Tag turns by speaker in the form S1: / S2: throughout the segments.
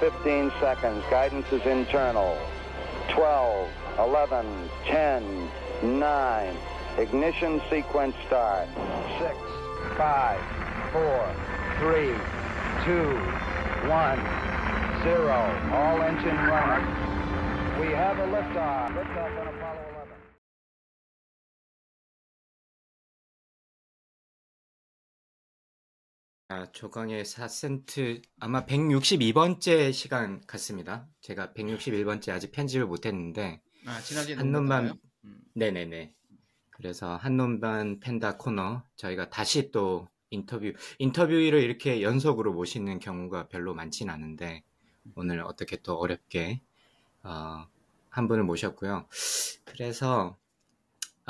S1: 15 seconds. Guidance is internal. 12, 11, 10, 9. Ignition sequence start. 6, 5, 4, 3, 2, 1, 0. All engine running. We have a liftoff. Liftoff on Apollo 11.
S2: 아, 조강의 4센트 아마 162번째 시간 같습니다. 제가 161번째 아직 편집을 못 했는데
S3: 아 지난주에
S2: 한눈만
S3: 음.
S2: 네네네. 그래서 한눈만 팬다 코너 저희가 다시 또 인터뷰 인터뷰를 이렇게 연속으로 모시는 경우가 별로 많진 않은데 오늘 어떻게 또 어렵게 어, 한 분을 모셨고요. 그래서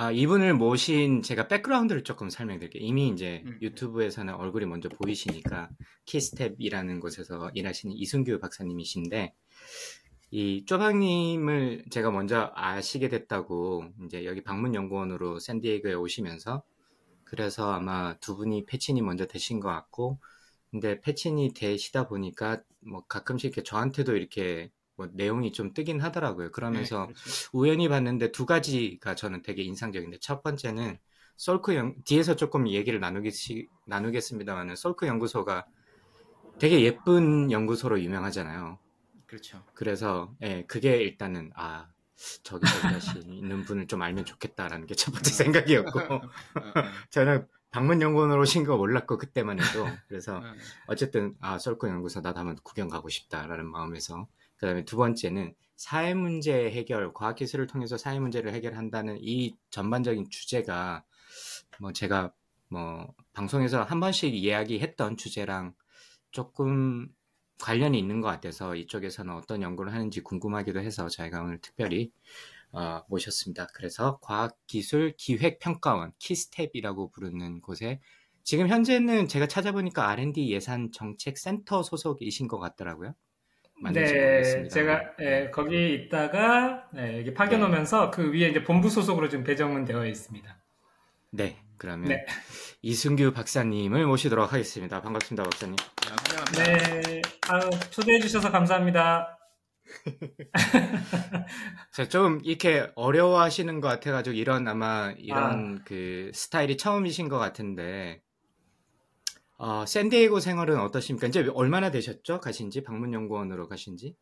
S2: 아, 이분을 모신 제가 백그라운드를 조금 설명드릴게요. 이미 이제
S3: 음.
S2: 유튜브에서는 얼굴이 먼저 보이시니까 키스텝이라는 곳에서 일하시는 이순규 박사님이신데 이 쪼박님을 제가 먼저 아시게 됐다고 이제 여기 방문 연구원으로 샌디에이고에 오시면서 그래서 아마 두 분이 패친이 먼저 되신 것 같고 근데 패친이 되시다 보니까 뭐 가끔씩 이렇게 저한테도 이렇게 뭐 내용이 좀 뜨긴 하더라고요. 그러면서
S3: 네, 그렇죠.
S2: 우연히 봤는데 두 가지가 저는 되게 인상적인데 첫 번째는 솔크 연 뒤에서 조금 얘기를 나누겠 나누겠습니다만은 솔크 연구소가 되게 예쁜 연구소로 유명하잖아요.
S3: 그렇죠.
S2: 그래서 예, 그게 일단은 아 저기서 일하시는 분을 좀 알면 좋겠다라는 게 첫 번째 생각이었고
S3: 어, 어.
S2: 저는 방문 연구원으로 오신 거 몰랐고 그때만 해도 그래서
S3: 어,
S2: 어쨌든 아 솔크 연구소 나도 한번 구경 가고 싶다라는 마음에서 그다음에 두 번째는 사회 문제 해결 과학 기술을 통해서 사회 문제를 해결한다는 이 전반적인 주제가 뭐 제가 뭐 방송에서 한 번씩 이야기했던 주제랑 조금 관련이 있는 것 같아서 이쪽에서는 어떤 연구를 하는지 궁금하기도 해서 저희가 오늘 특별히 어, 모셨습니다. 그래서 과학기술 기획평가원 키스텝이라고 부르는 곳에 지금 현재는 제가 찾아보니까 R&D 예산 정책센터 소속이신 것 같더라고요. 맞는지
S4: 네,
S2: 모르겠습니다.
S4: 제가 예, 거기 있다가 네, 여기 파견 오면서 그 위에 이제 본부 소속으로 지금 배정은 되어 있습니다.
S2: 네, 그러면
S4: 네.
S2: 이승규 박사님을 모시도록 하겠습니다. 반갑습니다, 박사님.
S3: 아.
S4: 네, 아유, 초대해 주셔서 감사합니다.
S2: 제가 좀 이렇게 어려워하시는 것 같아가지고 이런 아마
S4: 아.
S2: 이런 그 스타일이 처음이신 것 같은데 어, 샌디에이고 생활은 어떠십니까? 이제 얼마나 되셨죠? 가신지 방문연구원으로 가신지?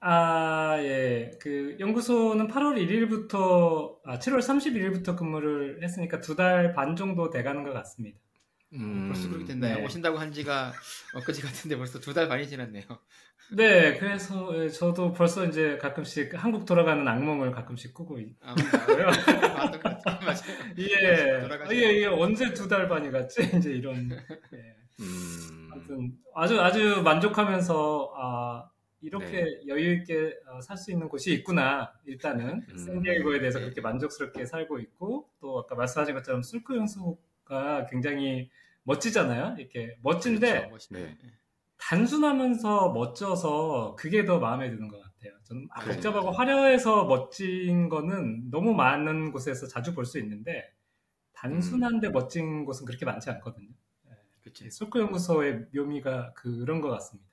S4: 아, 예. 그 연구소는 8월 1일부터 아, 7월 31일부터 근무를 했으니까 두 달 반 정도 돼 가는 것 같습니다.
S2: 음,
S3: 벌써 그렇게 됐나요?
S4: 네.
S3: 오신다고 한 지가 엊그제 같은데 벌써 두 달 반이 지났네요.
S4: 네, 그래서 예, 저도 벌써 이제 가끔씩 한국 돌아가는 악몽을 가끔씩 꾸고 있-
S3: 아,
S4: 있고요.
S3: 맞아요. 맞아요.
S4: 예,
S3: 돌아가시죠.
S4: 예, 예, 언제 두 달 반이 갔지? 이제 이런. 예.
S2: 음,
S4: 아무튼 아주 아주 만족하면서 아 이렇게
S2: 네.
S4: 여유 있게 살 수 있는 곳이 있구나 일단은
S2: 음.
S4: 샌디에이고에 대해서
S3: 네.
S4: 그렇게 만족스럽게 살고 있고 또 아까 말씀하신 것처럼 술크 연수가 굉장히 멋지잖아요 이렇게 멋진데
S3: 그렇죠. 네.
S4: 단순하면서 멋져서 그게 더 마음에 드는 것 같아요 저는 막
S2: 그래요.
S4: 복잡하고 화려해서 멋진 거는 너무 많은 곳에서 자주 볼 수 있는데 단순한데
S2: 음.
S4: 멋진 곳은 그렇게 많지 않거든요
S3: 그치.
S4: 솔크 연구소의 묘미가 그런 것 같습니다.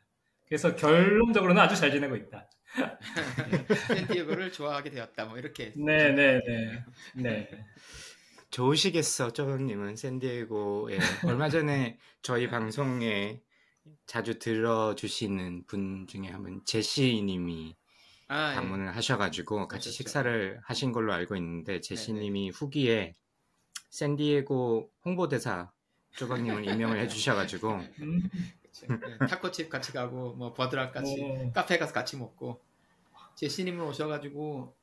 S4: 그래서 결론적으로는 아주 잘 지내고 있다.
S3: 샌디에고를 좋아하게 되었다. 뭐 이렇게.
S4: 네, 네, 네, 네.
S2: 좋으시겠어, 쪼박님은 샌디에이고에 얼마 전에 저희 방송에 자주 들어주시는 분 중에 한 분 제시님이
S3: 아, 예.
S2: 방문을 하셔가지고 같이
S3: 그렇죠.
S2: 식사를 하신 걸로 알고 있는데
S3: 네,
S2: 제시님이 후기에 샌디에고 홍보대사 쪼박님을 임명을 해주셔가지고
S4: 음.
S3: 네, 타코집 같이 가고 뭐 버드락 같이
S4: 어.
S3: 카페 가서 같이 먹고 제시님은 오셔가지고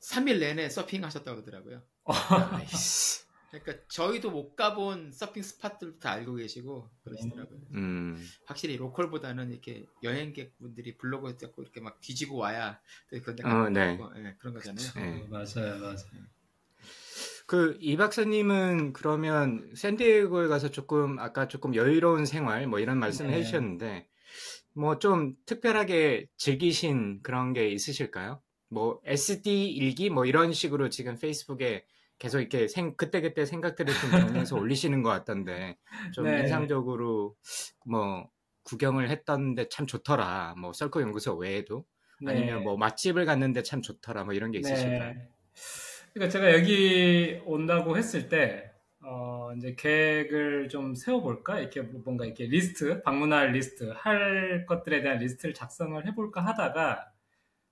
S3: 3일 내내 서핑하셨다고 그러더라고요.
S2: Nice.
S3: 그러니까 저희도 못 가본 서핑 spot들도 다 알고 계시고 그러시더라고요.
S2: 음,
S3: 확실히 local보다는 이렇게 여행객분들이 블로그에 자꾸 이렇게 막 뒤지고 와야 또 그런 데가
S2: 어, 네.
S3: 예, 그런 거잖아요.
S2: 네.
S4: 어, 맞아요, 맞아요.
S2: 그 이 박사님은 그러면 샌디에이고에 가서 조금 아까 조금 여유로운 생활 뭐 이런 말씀을
S4: 네.
S2: 해주셨는데 뭐 좀 특별하게 즐기신 그런 게 있으실까요? 뭐 SD 일기 뭐 이런 식으로 지금 페이스북에 계속 이렇게 생 그때그때 생각들을 좀 정리해서 올리시는 것 같던데 좀
S4: 네.
S2: 인상적으로 뭐 구경을 했던데 참 좋더라. 뭐 Salk 연구소 외에도 아니면
S4: 네.
S2: 뭐 맛집을 갔는데 참 좋더라. 뭐 이런 게 있으실까요?
S4: 네. 그러니까 제가 여기 온다고 했을 때, 어, 이제 계획을 좀 세워볼까? 이렇게 뭐 뭔가 이렇게 리스트, 방문할 리스트, 할 것들에 대한 리스트를 작성을 해볼까 하다가,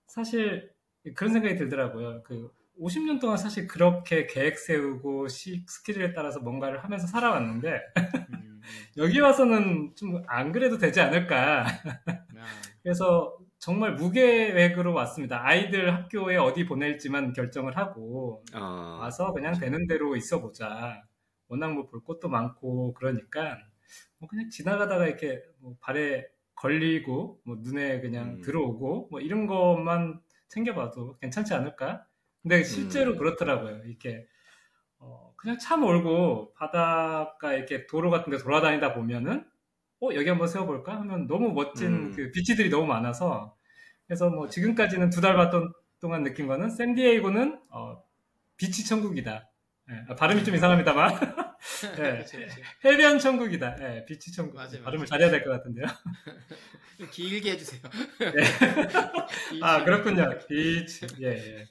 S4: 사실 그런 생각이 들더라고요. 그 50년 동안 사실 그렇게 계획 세우고 시, 스케줄에 따라서 뭔가를 하면서 살아왔는데,
S3: 음,
S4: 여기 와서는 좀 안 그래도 되지 않을까.
S3: 음. 아,
S4: 그래서 정말 무계획으로 왔습니다. 아이들 학교에 어디 보낼지만 결정을 하고
S2: 어,
S4: 와서 그냥 되는 대로 있어 보자. 워낙 뭐 볼 것도 많고 그러니까 뭐 그냥 지나가다가 이렇게 뭐 발에 걸리고 뭐 눈에 그냥
S2: 음.
S4: 들어오고 뭐 이런 것만 챙겨봐도 괜찮지 않을까? 근데 실제로
S2: 음.
S4: 그렇더라고요. 이렇게 어, 그냥 차 몰고 바닷가 이렇게 도로 같은 데 돌아다니다 보면은 어 여기 한번 세워볼까 하면 너무 멋진
S2: 음.
S4: 그 비치들이 너무 많아서 그래서 뭐 지금까지는 두 달 봤던 동안 느낀 거는 샌디에이고는 어, 비치 천국이다. 예, 아, 발음이 좀 이상합니다만 네. 해변 천국이다. 예, 비치 천국.
S3: 맞아요,
S4: 발음을
S3: 맞아요.
S4: 잘해야 될 것 같은데요.
S3: 좀 길게 해주세요.
S4: 아 그렇군요. 비치. 예. 예.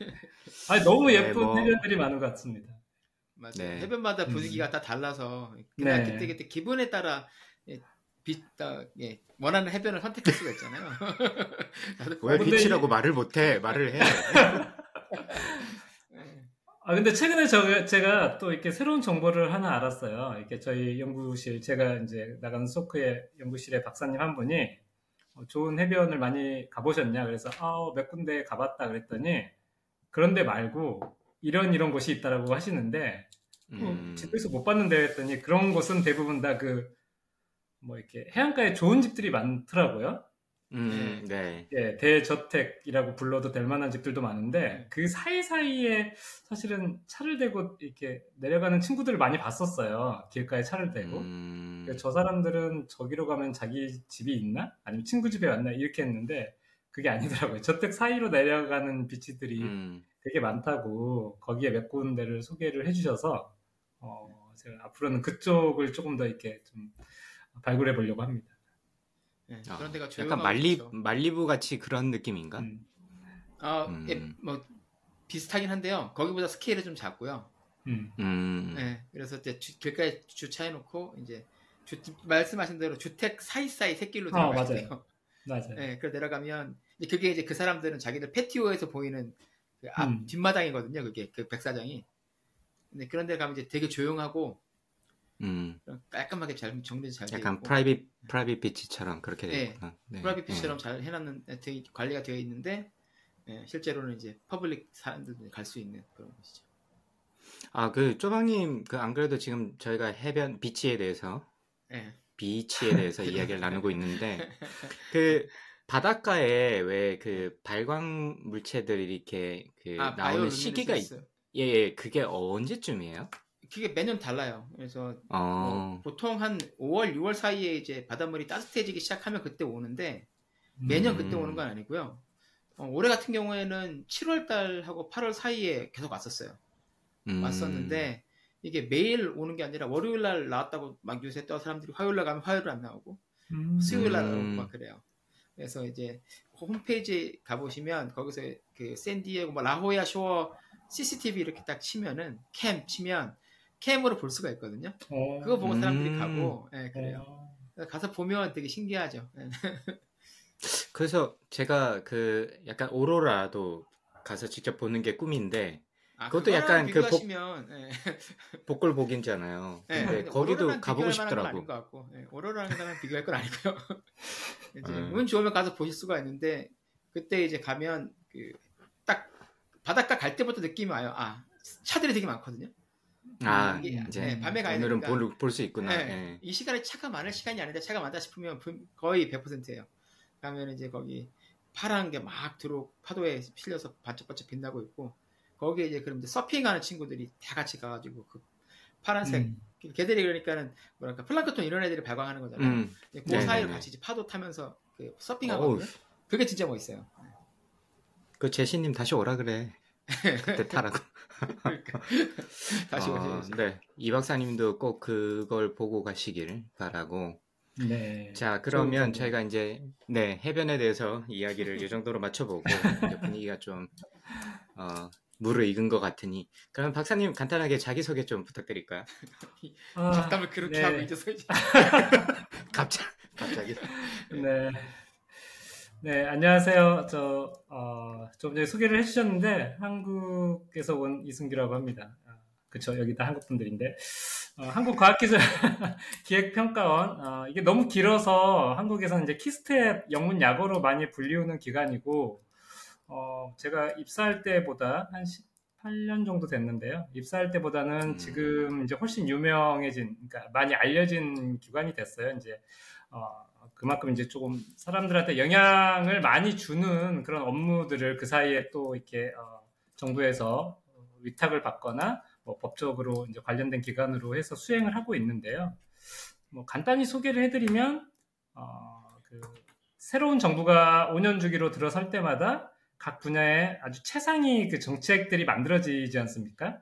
S4: 아니 너무
S2: 네,
S4: 예쁜
S2: 뭐.
S4: 해변들이 많은 것 같습니다.
S3: 맞아요.
S2: 네.
S3: 해변마다
S4: 음.
S3: 분위기가 다 달라서 그냥
S4: 네.
S3: 그때 그때 기분에 따라 예, 비, 아, 예, 원하는 해변을 선택할 수가 있잖아요.
S2: 왜 빛이라고
S4: 이-
S2: 말을 못해? 말을 해.
S3: 예.
S4: 아 근데 최근에 저 제가 또 이렇게 새로운 정보를 하나 알았어요. 이렇게 저희 연구실 제가 이제 나가는 소크의 연구실의 박사님 한 분이 어, 좋은 해변을 많이 가보셨냐 그래서 아, 몇 군데 가봤다 그랬더니 그런데 말고 이런 이런 곳이 있다라고 하시는데 어,
S2: 음,
S4: 집에서 못 봤는데 했더니 그런 곳은 대부분 다 그 뭐 이렇게 해안가에 좋은 집들이 많더라고요.
S2: 음, 네.
S4: 예, 대저택이라고 불러도 될 만한 집들도 많은데 그 사이사이에 사실은 차를 대고 이렇게 내려가는 친구들을 많이 봤었어요. 길가에 차를 대고.
S2: 음,
S4: 저 사람들은 저기로 가면 자기 집이 있나? 아니면 친구 집에 왔나? 이렇게 했는데 그게 아니더라고요. 저택 사이로 내려가는 비치들이
S2: 음,
S4: 되게 많다고 거기에 몇 군데를 소개를 해주셔서 어, 제가 앞으로는 그쪽을 조금 더 이렇게 좀 발굴해 보려고 합니다.
S3: 예,
S2: 아,
S3: 그런 데가
S2: 약간
S3: 조용하고
S2: 말리
S3: 좋죠.
S2: 말리부 같이 그런 느낌인가?
S4: 음,
S3: 아,
S2: 음.
S3: 예, 뭐 비슷하긴 한데요. 거기보다 스케일은 좀 작고요.
S4: 음,
S2: 음,
S3: 예, 그래서 이제 주- 길가에 주차해 놓고 이제 주, 말씀하신 대로 주택 사이사이 샛길로
S4: 아,
S3: 들어가야
S4: 맞아요.
S3: 예, 그래 내려가면 이제 그게 이제 그 사람들은 자기들 patio에서 보이는 그앞
S4: 음.
S3: 뒷마당이거든요. 그게 그 백사장이. 근데 그런 데 가면 이제 되게 조용하고
S2: 음,
S3: 깔끔하게 잘 정리돼 잘돼
S2: 약간 private private beach처럼 그렇게
S3: 네.
S2: 되겠구나. 네.
S3: private처럼 잘 해놨는 되게 관리가 되어 있는데 예, 실제로는 이제 public 사람들도 갈 수 있는 그런 곳이죠.
S2: 아, 그 쪼방님, 그 안 그래도 지금 저희가 해변 beach에 대해서
S3: 예.
S2: beach에 대해서 이야기를 나누고 있는데 그 바닷가에 왜 그 발광 물체들이 이렇게 그
S3: 아,
S2: 나오는 시기가 있... 예, 예, 그게 언제쯤이에요?
S3: 그게 매년 달라요. 그래서 뭐
S2: 어,
S3: 보통 한 5월, 6월 사이에 이제 바닷물이 따뜻해지기 시작하면 그때 오는데 매년
S2: 음.
S3: 그때 오는 건 아니고요. 어, 올해 같은 경우에는 7월 달하고 8월 사이에 계속 왔었어요.
S2: 음,
S3: 왔었는데 이게 매일 오는 게 아니라 월요일 날 나왔다고 막 요새 또 사람들이 화요일 날 가면 화요일 안 나오고
S4: 음.
S3: 수요일 날 나오고
S2: 음.
S3: 막 그래요. 그래서 이제 홈페이지 가보시면 거기서 그 샌디에고 뭐 라호야 쇼어 CCTV 이렇게 딱 치면은 캠 치면 캠으로 볼 수가 있거든요.
S4: 어,
S3: 그거 보고 사람들이
S2: 음.
S3: 가고 예, 그래요.
S4: 어,
S3: 가서 보면 되게 신기하죠. 예.
S2: 그래서 제가 그 약간 오로라도 가서 직접 보는 게 꿈인데
S3: 아,
S2: 그것도 약간 그 복-
S3: 예.
S2: 복골복이잖아요.
S3: 예,
S2: 근데 거기도 가보고 싶더라고.
S3: 같고 예, 오로라랑 비교할 건 아니고요. 이제
S2: 음.
S3: 운 좋으면 가서 보실 수가 있는데 그때 이제 가면 그 딱 바닷가 갈 때부터 느낌이 와요. 아 차들이 되게 많거든요.
S2: 아,
S3: 이게,
S2: 이제
S3: 예, 밤에 가야
S2: 오늘은
S3: 되니까.
S2: 볼수 있구나.
S3: 예,
S2: 예.
S3: 이 시간에 차가 많을 시간이 아닌데 차가 많다 싶으면 분- 거의 100%예요. 가면 이제 거기 파란 게 막 들어 파도에 실려서 반짝반짝 빛나고 있고 거기에 이제 그럼 이제 서핑하는 친구들이 다 같이 가가지고 그 파란색
S4: 음.
S3: 걔들이 그러니까는 뭐랄까 플랑크톤 이런 애들이 발광하는 거잖아요.
S2: 음,
S3: 그
S2: 네네네.
S3: 사이를 같이 이제 파도 타면서 그 서핑하거든요. 그게 진짜 멋있어요.
S2: 그 제시님 다시 오라 그래. 그때 타라고.
S3: 그러니까 다시
S2: 어,
S3: 오셔야지.
S2: 네. 이 박사님도 꼭 그걸 보고 가시길 바라고.
S4: 네.
S2: 자, 그러면. 저희가 이제 네, 해변에 대해서 이야기를 이 정도로 맞춰보고 분위기가 좀 어, 무르익은 것 같으니 그럼 박사님 간단하게 자기소개 좀 부탁드릴까요?
S4: 아,
S3: 잡담을 그렇게
S4: 네.
S3: 하고 이제 서
S2: 갑자기 갑자기
S4: 네. 네, 안녕하세요. 저, 어, 좀 전에 소개를 해주셨는데, 한국에서 온 이승규라고 합니다. 아, 그쵸, 여기 다 한국 분들인데. 어, 한국과학기술 기획평가원, 어, 이게 너무 길어서 한국에서는 이제 키스텝 영문 약어로 많이 불리우는 기관이고, 어, 제가 입사할 때보다 한 18년 정도 됐는데요. 입사할 때보다는
S2: 음.
S4: 지금 이제 훨씬 유명해진, 그러니까 많이 알려진 기관이 됐어요. 이제, 어, 그만큼 이제 조금 사람들한테 영향을 많이 주는 그런 업무들을 그 사이에 또 이렇게 어, 정부에서 위탁을 받거나 뭐 법적으로 이제 관련된 기관으로 해서 수행을 하고 있는데요. 뭐 간단히 소개를 해드리면 어, 그 새로운 정부가 5년 주기로 들어설 때마다 각 분야에 아주 최상위 그 정책들이 만들어지지 않습니까?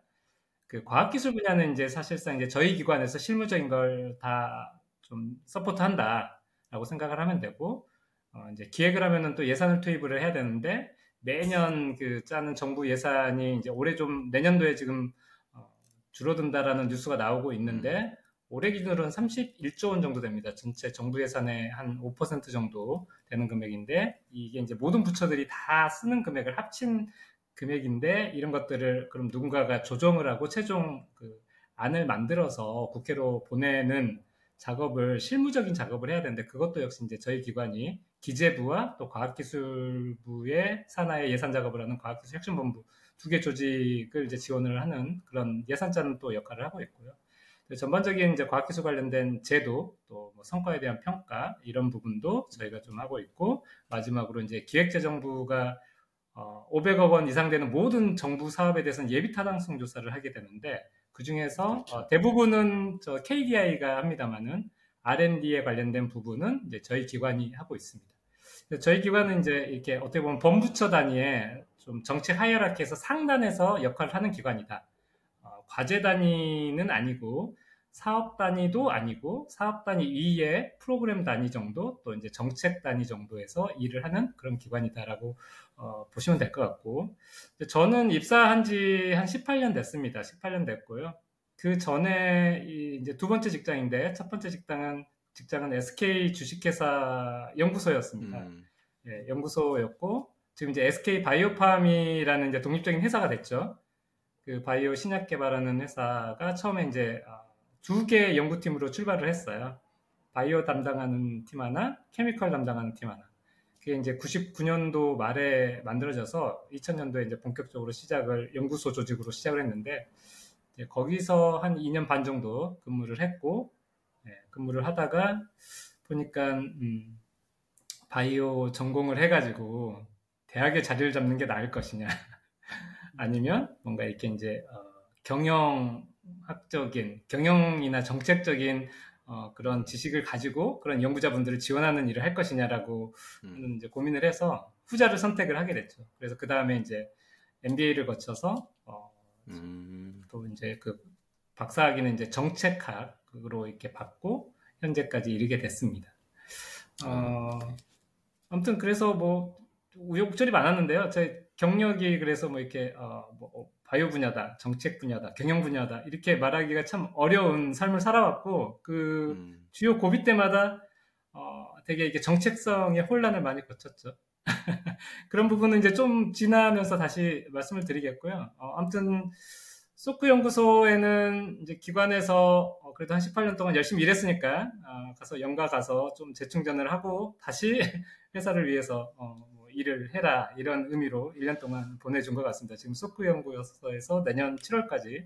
S4: 그 과학기술 분야는 이제 사실상 이제 저희 기관에서 실무적인 걸 다 좀 서포트한다 라고 생각을 하면 되고 어, 이제 기획을 하면은 또 예산을 투입을 해야 되는데 매년 그 짜는 정부 예산이 이제 올해 좀 내년도에 지금 어, 줄어든다라는 뉴스가 나오고 있는데 올해 기준으로는 31조 원 정도 됩니다. 전체 정부 예산의 한 5% 정도 되는 금액인데 이게 이제 모든 부처들이 다 쓰는 금액을 합친 금액인데 이런 것들을 그럼 누군가가 조정을 하고 최종 그 안을 만들어서 국회로 보내는 작업을 실무적인 작업을 해야 되는데 그것도 역시 이제 저희 기관이 기재부와 또 과학기술부의 산하의 예산 작업을 하는 과학기술 혁신본부 두 개 조직을 이제 지원을 하는 그런 예산자는 또 역할을 하고 있고요. 전반적인 이제 과학기술 관련된 제도 또 뭐 성과에 대한 평가 이런 부분도 저희가 좀 하고 있고 마지막으로 이제 기획재정부가 어, 500억 원 이상 되는 모든 정부 사업에 대해서는 예비 타당성 조사를 하게 되는데 그 중에서 어, 대부분은 저 KDI가 합니다만은 R&D에 관련된 부분은 이제 저희 기관이 하고 있습니다. 저희 기관은 이제 이렇게 어떻게 보면 본부처 단위의 좀 정책 하이어라키에서 상단에서 역할을 하는 기관이다. 어, 과제 단위는 아니고 사업 단위도 아니고 사업 단위 위에 프로그램 단위 정도 또 이제 정책 단위 정도에서 일을 하는 그런 기관이다라고 어, 보시면 될 것 같고 저는 입사한 지 한 18년 됐습니다. 18년 됐고요. 그 전에 이 이제 두 번째 직장인데 첫 번째 직장은 직장은 SK 주식회사 연구소였습니다.
S2: 음,
S4: 예, 연구소였고 지금 이제 SK 바이오팜이라는 이제 독립적인 회사가 됐죠. 그 바이오 신약 개발하는 회사가 처음에 이제 아, 두 개의 연구팀으로 출발을 했어요. 바이오 담당하는 팀 하나, 케미컬 담당하는 팀 하나. 그게 이제 99년도 말에 만들어져서 2000년도에 이제 본격적으로 시작을 연구소 조직으로 시작을 했는데 거기서 한 2년 반 정도 근무를 했고 예, 근무를 하다가 보니까 음, 바이오 전공을 해가지고 대학에 자리를 잡는 게 나을 것이냐 아니면 뭔가 이렇게 이제 어, 경영 학적인 경영이나 정책적인 어, 그런 지식을 가지고 그런 연구자분들을 지원하는 일을 할 것이냐라고
S2: 음.
S4: 이제 고민을 해서 후자를 선택을 하게 됐죠. 그래서 그 다음에 이제 MBA를 거쳐서 어,
S2: 음,
S4: 또 이제 그 박사학위는 이제 정책학으로 이렇게 받고 현재까지 이르게 됐습니다. 어, 아무튼 그래서 뭐 우여곡절이 많았는데요. 제 경력이 그래서 뭐 이렇게 어, 뭐 어, 바이오 분야다, 정책 분야다, 경영 분야다 이렇게 말하기가 참 어려운 삶을 살아왔고 그
S2: 음,
S4: 주요 고비 때마다 어, 되게 이게 정책성의 혼란을 많이 거쳤죠. 그런 부분은 이제 좀 지나면서 다시 말씀을 드리겠고요. 어, 아무튼 소크 연구소에는 이제 기관에서 어, 그래도 한 18년 동안 열심히 일했으니까 어, 가서 연가 가서 좀 재충전을 하고 다시 회사를 위해서 어, 뭐 일을 해라 이런 의미로 1년 동안 보내준 것 같습니다. 지금 소크 연구소에서 내년 7월까지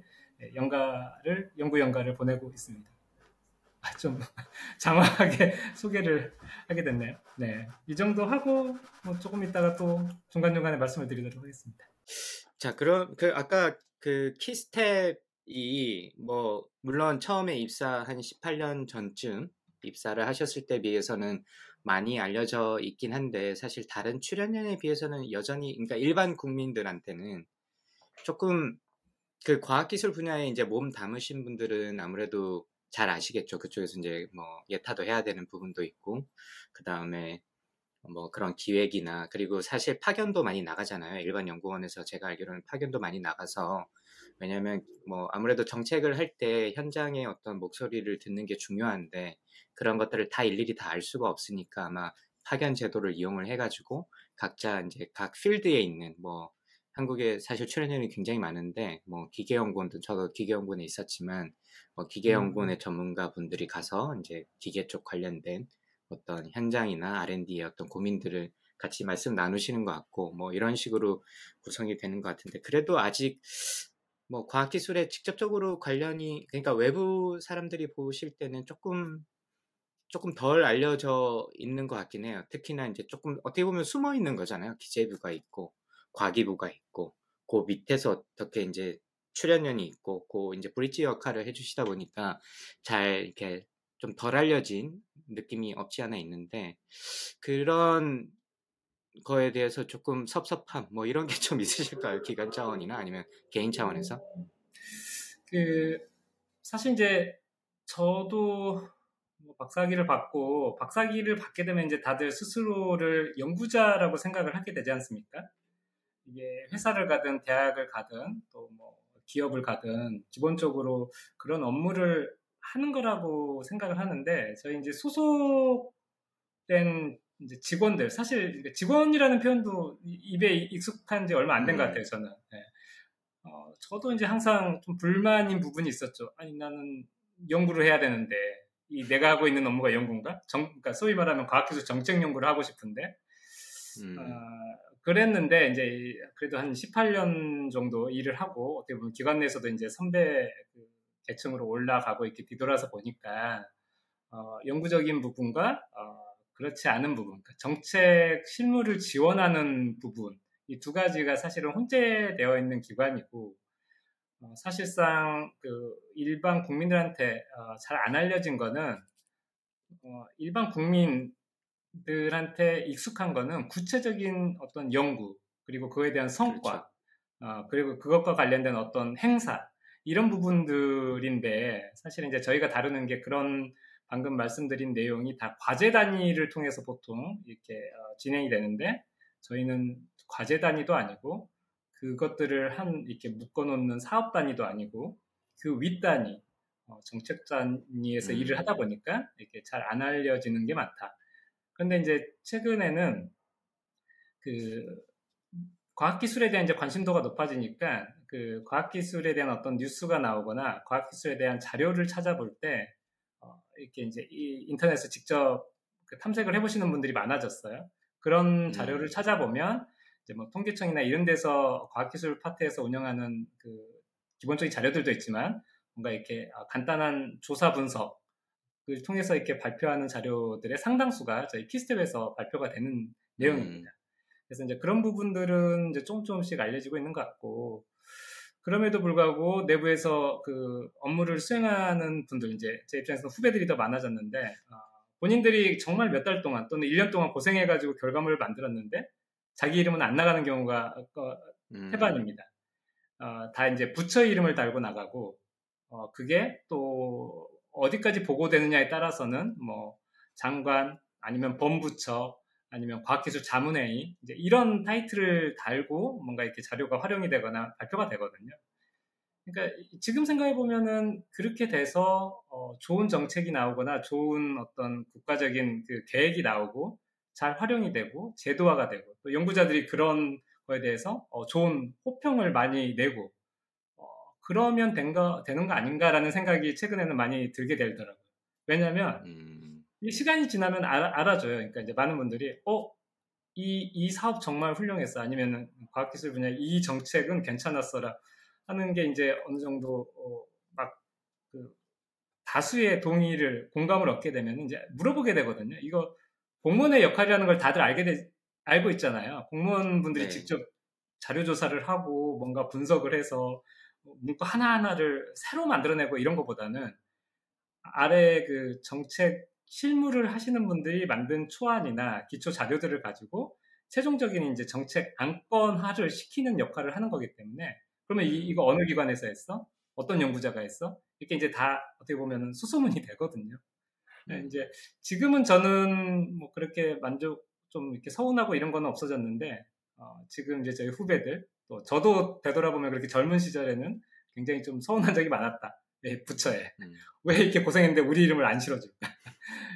S4: 연가를 연구 연가를 보내고 있습니다. 아, 좀 장황하게 소개를 하게 됐네요. 네, 이 정도 하고 뭐 조금 있다가 또 중간 중간에 말씀을 드리도록 하겠습니다.
S2: 자, 그럼 그 아까 그 키스텝이 뭐 물론 처음에 입사 한 18년 전쯤 입사를 하셨을 때 비해서는 많이 알려져 있긴 한데 사실 다른 출연연에 비해서는 여전히 그러니까 일반 국민들한테는 조금 그 과학기술 분야에 이제 몸 담으신 분들은 아무래도 잘 아시겠죠. 그쪽에서 이제 뭐 예타도 해야 되는 부분도 있고 그 다음에 뭐 그런 기획이나 그리고 사실 파견도 많이 나가잖아요. 일반 연구원에서 제가 알기로는 파견도 많이 나가서 왜냐하면 뭐 아무래도 정책을 할 때 현장의 어떤 목소리를 듣는 게 중요한데 그런 것들을 다 일일이 다 알 수가 없으니까 아마 파견 제도를 이용을 해가지고 각자 이제 각 필드에 있는 뭐 한국에 사실 출연연이 굉장히 많은데 뭐 기계연구원도 저도 기계연구원에 있었지만 뭐 기계연구원의 음. 전문가 분들이 가서 이제 기계 쪽 관련된 어떤 현장이나 R&D의 어떤 고민들을 같이 말씀 나누시는 것 같고 뭐 이런 식으로 구성이 되는 것 같은데 그래도 아직 뭐 과학기술에 직접적으로 관련이 그러니까 외부 사람들이 보실 때는 조금 조금 덜 알려져 있는 것 같긴 해요. 특히나 이제 조금 어떻게 보면 숨어 있는 거잖아요. 기재부가 있고 과기부가 있고 그 밑에서 어떻게 이제 출연연이 있고 그 이제 브릿지 역할을 해주시다 보니까 잘 이렇게 좀 덜 알려진 느낌이 없지 않아 있는데 그런 거에 대해서 조금 섭섭함 뭐 이런 게 좀 있으실까요? 기관 차원이나 아니면 개인 차원에서?
S4: 그 사실 이제 저도 뭐 박사학위를 받고 박사학위를 받게 되면 이제 다들 스스로를 연구자라고 생각을 하게 되지 않습니까? 이게 회사를 가든 대학을 가든 또 뭐 기업을 가든 기본적으로 그런 업무를 하는 거라고 생각을 하는데 저희 이제 소속된 이제 직원들 사실 직원이라는 표현도 입에 익숙한 지 얼마 안 된것 음. 같아요 저는. 네. 어, 저도 이제 항상 좀 불만인 부분이 있었죠. 아니 나는 연구를 해야 되는데 이 내가 하고 있는 업무가 연구인가? 정, 그러니까 소위 말하면 과학기술 정책 연구를 하고 싶은데 음. 어, 그랬는데 이제 그래도 한 18년 정도 일을 하고 어떻게 보면 기관 내에서도 이제 선배 그 계층으로 올라가고 이렇게 뒤돌아서 보니까 어, 연구적인 부분과 어, 그렇지 않은 부분, 그러니까 정책 실무를 지원하는 부분 이 두 가지가 사실은 혼재되어 있는 기관이고 어, 사실상 그 일반 국민들한테 어, 잘안 알려진 거는 어, 일반 국민들한테 익숙한 거는 구체적인 어떤 연구 그리고 그에 대한 성과 그렇죠. 그리고 그것과 관련된 어떤 행사 이런 부분들인데 사실은 이제 저희가 다루는 게 그런 방금 말씀드린 내용이 다 과제 단위를 통해서 보통 이렇게 진행이 되는데 저희는 과제 단위도 아니고 그것들을 한 이렇게 묶어놓는 사업 단위도 아니고 그 윗 단위 어, 정책 단위에서 음. 일을 하다 보니까 이렇게 잘 안 알려지는 게 많다. 그런데 이제 최근에는 그 과학기술에 대한 이제 관심도가 높아지니까 그 과학기술에 대한 어떤 뉴스가 나오거나 과학기술에 대한 자료를 찾아볼 때 어, 이렇게 이제 이 인터넷에 직접 그 탐색을 해보시는 분들이 많아졌어요. 그런 음. 자료를 찾아보면 이제 뭐 통계청이나 이런 데서 과학기술 파트에서 운영하는 그 기본적인 자료들도 있지만 뭔가 이렇게 아, 간단한 조사 분석 을 통해서 이렇게 발표하는 자료들의 상당수가 저희 키스텝에서 발표가 되는 내용입니다. 음. 그래서 이제 그런 부분들은 이제 조금 조금씩 알려지고 있는 것 같고 그럼에도 불구하고 내부에서 그 업무를 수행하는 분들 이제 제 입장에서 후배들이 더 많아졌는데 어, 본인들이 정말 몇 달 동안 또는 1년 동안 고생해가지고 결과물을 만들었는데 자기 이름은 안 나가는 경우가 음. 태반입니다. 어, 다 이제 부처 이름을 달고 나가고 어, 그게 또 어디까지 보고되느냐에 따라서는 뭐 장관 아니면 범부처 아니면 과학기술 자문회의 이제 이런 타이틀을 달고 뭔가 이렇게 자료가 활용이 되거나 발표가 되거든요. 그러니까 지금 생각해 보면은 그렇게 돼서 어, 좋은 정책이 나오거나 좋은 어떤 국가적인 그 계획이 나오고 잘 활용이 되고 제도화가 되고 또 연구자들이 그런 거에 대해서 어, 좋은 호평을 많이 내고 어, 그러면 된가, 되는 거 아닌가라는 생각이 최근에는 많이 들게 되더라고요. 왜냐하면 음. 시간이 지나면 알아, 알아 줘요. 그러니까 이제 많은 분들이 어, 이, 이 사업 정말 훌륭했어. 아니면 과학기술 분야 이 정책은 괜찮았어라 하는 게 이제 어느 정도 어, 막그 다수의 동의를 공감을 얻게 되면 이제 물어보게 되거든요. 이거 공무원의 역할이라는 걸 다들 알게 되, 알고 있잖아요. 공무원분들이 네. 직접 자료 조사를 하고 뭔가 분석을 해서 문구 하나하나를 새로 만들어내고 이런 것보다는 아래 그 정책 실무를 하시는 분들이 만든 초안이나 기초 자료들을 가지고 최종적인 이제 정책 안건화를 시키는 역할을 하는 거기 때문에 그러면 이, 이거 어느 기관에서 했어? 어떤 연구자가 했어? 이렇게 이제 다 어떻게 보면 수소문이 되거든요. 네, 이제 지금은 저는 뭐 그렇게 만족 좀 이렇게 서운하고 이런 거는 없어졌는데 어, 지금 이제 저희 후배들 또 저도 되돌아보면 그렇게 젊은 시절에는 굉장히 좀 서운한 적이 많았다. 네, 부처에
S2: 음.
S4: 왜 이렇게 고생했는데 우리 이름을 안 실어줄까?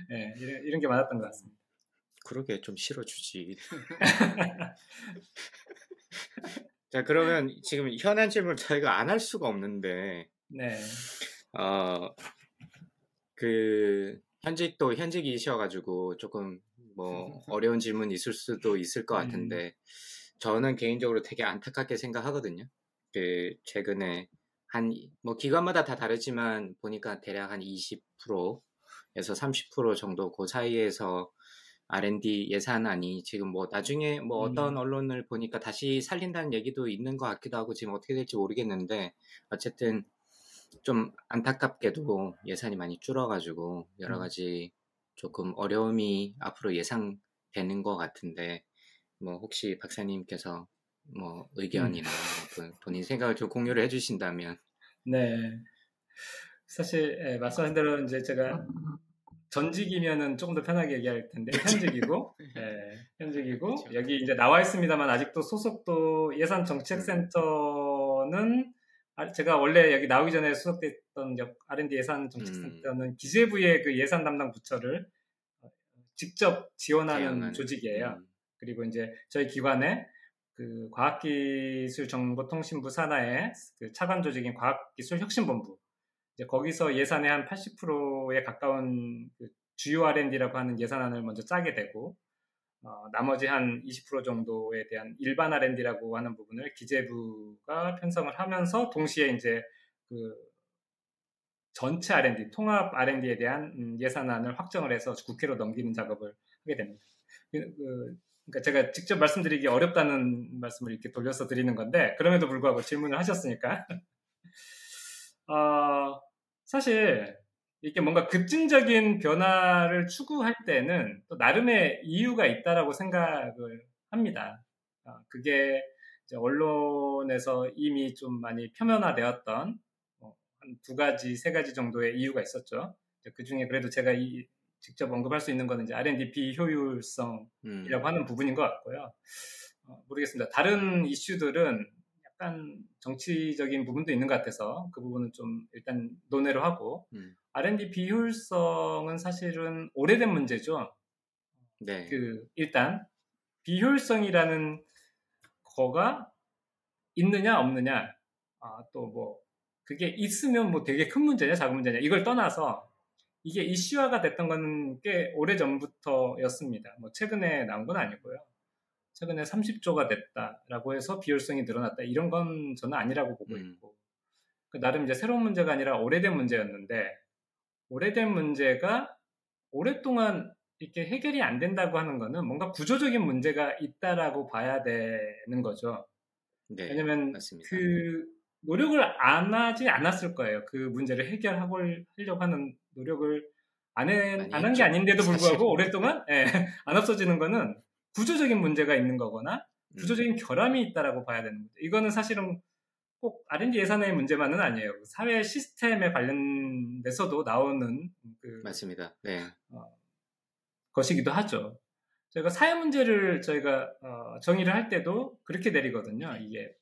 S4: 네, 이런, 이런 게 많았던 것 같습니다.
S2: 그러게 좀 실어주지. 자 그러면 지금 현안 질문 저희가 안 할 수가 없는데
S4: 네,
S2: 어그 현직 도 현직이셔가지고 조금 뭐 어려운 질문이 있을 수도 있을 것 같은데 저는 개인적으로 되게 안타깝게 생각하거든요. 그 최근에 한 뭐 기관마다 다 다르지만 보니까 대략 한 20%에서 30% 정도 그 사이에서 R&D 예산안이 지금 뭐 나중에 뭐
S4: 음.
S2: 어떤 언론을 보니까 다시 살린다는 얘기도 있는 것 같기도 하고 지금 어떻게 될지 모르겠는데 어쨌든 좀 안타깝게도 예산이 많이 줄어가지고 여러
S4: 음.
S2: 가지 조금 어려움이 앞으로 예상되는 것 같은데 뭐 혹시 박사님께서 뭐 의견이나 뭐 본인 생각을 좀 공유를 해주신다면
S4: 네. 사실 예, 말씀하신 대로 이제 제가 전직이면은 조금 더 편하게 얘기할 텐데 현직이고 예, 현직이고
S3: 그쵸.
S4: 여기 이제 나와 있습니다만 아직도 소속도 예산 정책센터는 아, 제가 원래 여기 나오기 전에 수속됐던 역- R&D 예산 정책센터는 기재부의 그 예산 담당 부처를 어, 직접 지원하는
S2: 대응하는,
S4: 조직이에요.
S2: 음,
S4: 그리고 이제 저희 기관에 그 과학기술정보통신부 산하의 그 차관 조직인 과학기술혁신본부 이제 거기서 예산의 한 80%에 가까운 그 주요 R&D라고 하는 예산안을 먼저 짜게 되고 어, 나머지 한 20% 정도에 대한 일반 R&D라고 하는 부분을 기재부가 편성을 하면서 동시에 이제 그 전체 R&D, 통합 R&D에 대한 음, 예산안을 확정을 해서 국회로 넘기는 작업을 하게 됩니다. 그, 그, 그러니까 제가 직접 말씀드리기 어렵다는 말씀을 이렇게 돌려서 드리는 건데 그럼에도 불구하고 질문을 하셨으니까 어, 사실 이렇게 뭔가 급진적인 변화를 추구할 때는 또 나름의 이유가 있다라고 생각을 합니다. 어, 그게 언론에서 이미 좀 많이 표면화되었던 어, 한두 가지, 세 가지 정도의 이유가 있었죠. 그 중에 그래도 제가 이, 직접 언급할 수 있는 거는 이제 R&D 비효율성
S2: 음,
S4: 이라고 하는 부분인 것 같고요. 어, 모르겠습니다. 다른 이슈들은 약간 정치적인 부분도 있는 것 같아서 그 부분은 좀 일단 논의를 하고
S2: 음,
S4: R&D 비효율성은 사실은 오래된 문제죠.
S2: 네,
S4: 그 일단 비효율성이라는 거가 있느냐 없느냐 아, 또 뭐 그게 있으면 뭐 되게 큰 문제냐 작은 문제냐 이걸 떠나서 이게 이슈화가 됐던 거는 꽤 오래 전부터였습니다. 뭐 최근에 나온 건 아니고요. 최근에 30조가 됐다라고 해서 비효율성이 늘어났다 이런 건 저는 아니라고 보고
S2: 음.
S4: 있고 그 나름 이제 새로운 문제가 아니라 오래된 문제였는데 오래된 문제가 오랫동안 이렇게 해결이 안 된다고 하는 거는 뭔가 구조적인 문제가 있다라고 봐야 되는 거죠.
S2: 네,
S4: 왜냐면
S2: 맞습니다.
S4: 그 노력을 안 하지 않았을 거예요. 그 문제를 해결하고 하려고 하는 노력을 안
S2: 많이
S4: 한
S2: 했죠.
S4: 게 아닌데도 불구하고. 오랫동안 예, 안 없어지는 거는 구조적인 문제가 있는 거거나
S2: 음,
S4: 구조적인 결함이 있다라고 봐야 되는 거죠. 이거는 사실은 꼭 R&D 예산의 문제만은 아니에요. 사회 시스템에 관련돼서도 나오는 그
S2: 맞습니다. 네,
S4: 것이기도 하죠. 저희가 사회 문제를 저희가 어, 정의를 할 때도 그렇게 내리거든요. 이게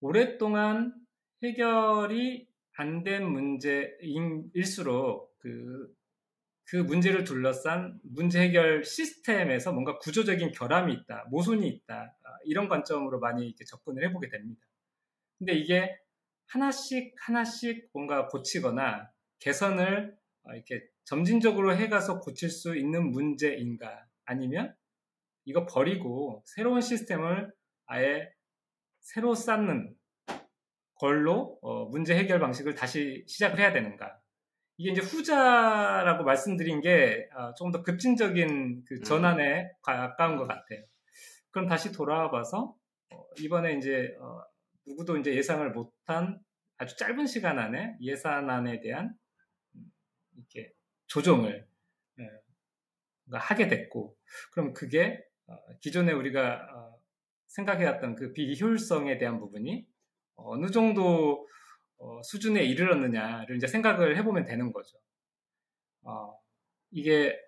S4: 오랫동안 해결이 안된 문제일수록 그, 그 문제를 둘러싼 문제 해결 시스템에서 뭔가 구조적인 결함이 있다, 모순이 있다, 아, 이런 관점으로 많이 이렇게 접근을 해보게 됩니다. 근데 이게 하나씩 하나씩 뭔가 고치거나 개선을 어, 이렇게 점진적으로 해가서 고칠 수 있는 문제인가 아니면 이거 버리고 새로운 시스템을 아예 새로 쌓는 걸로 어, 문제 해결 방식을 다시 시작을 해야 되는가 이게 이제 후자라고 말씀드린 게 어, 조금 더 급진적인 그 전환에 가까운 것 같아요. 그럼 다시 돌아와 봐서 어, 이번에 이제 어, 누구도 이제 예상을 못한 아주 짧은 시간 안에 예산안에 대한 음, 이렇게 조정을 예, 하게 됐고 그럼 그게 어, 기존에 우리가 어, 생각해왔던 그 비효율성에 대한 부분이 어느 정도 어, 수준에 이르렀느냐를 이제 생각을 해보면 되는 거죠. 어, 이게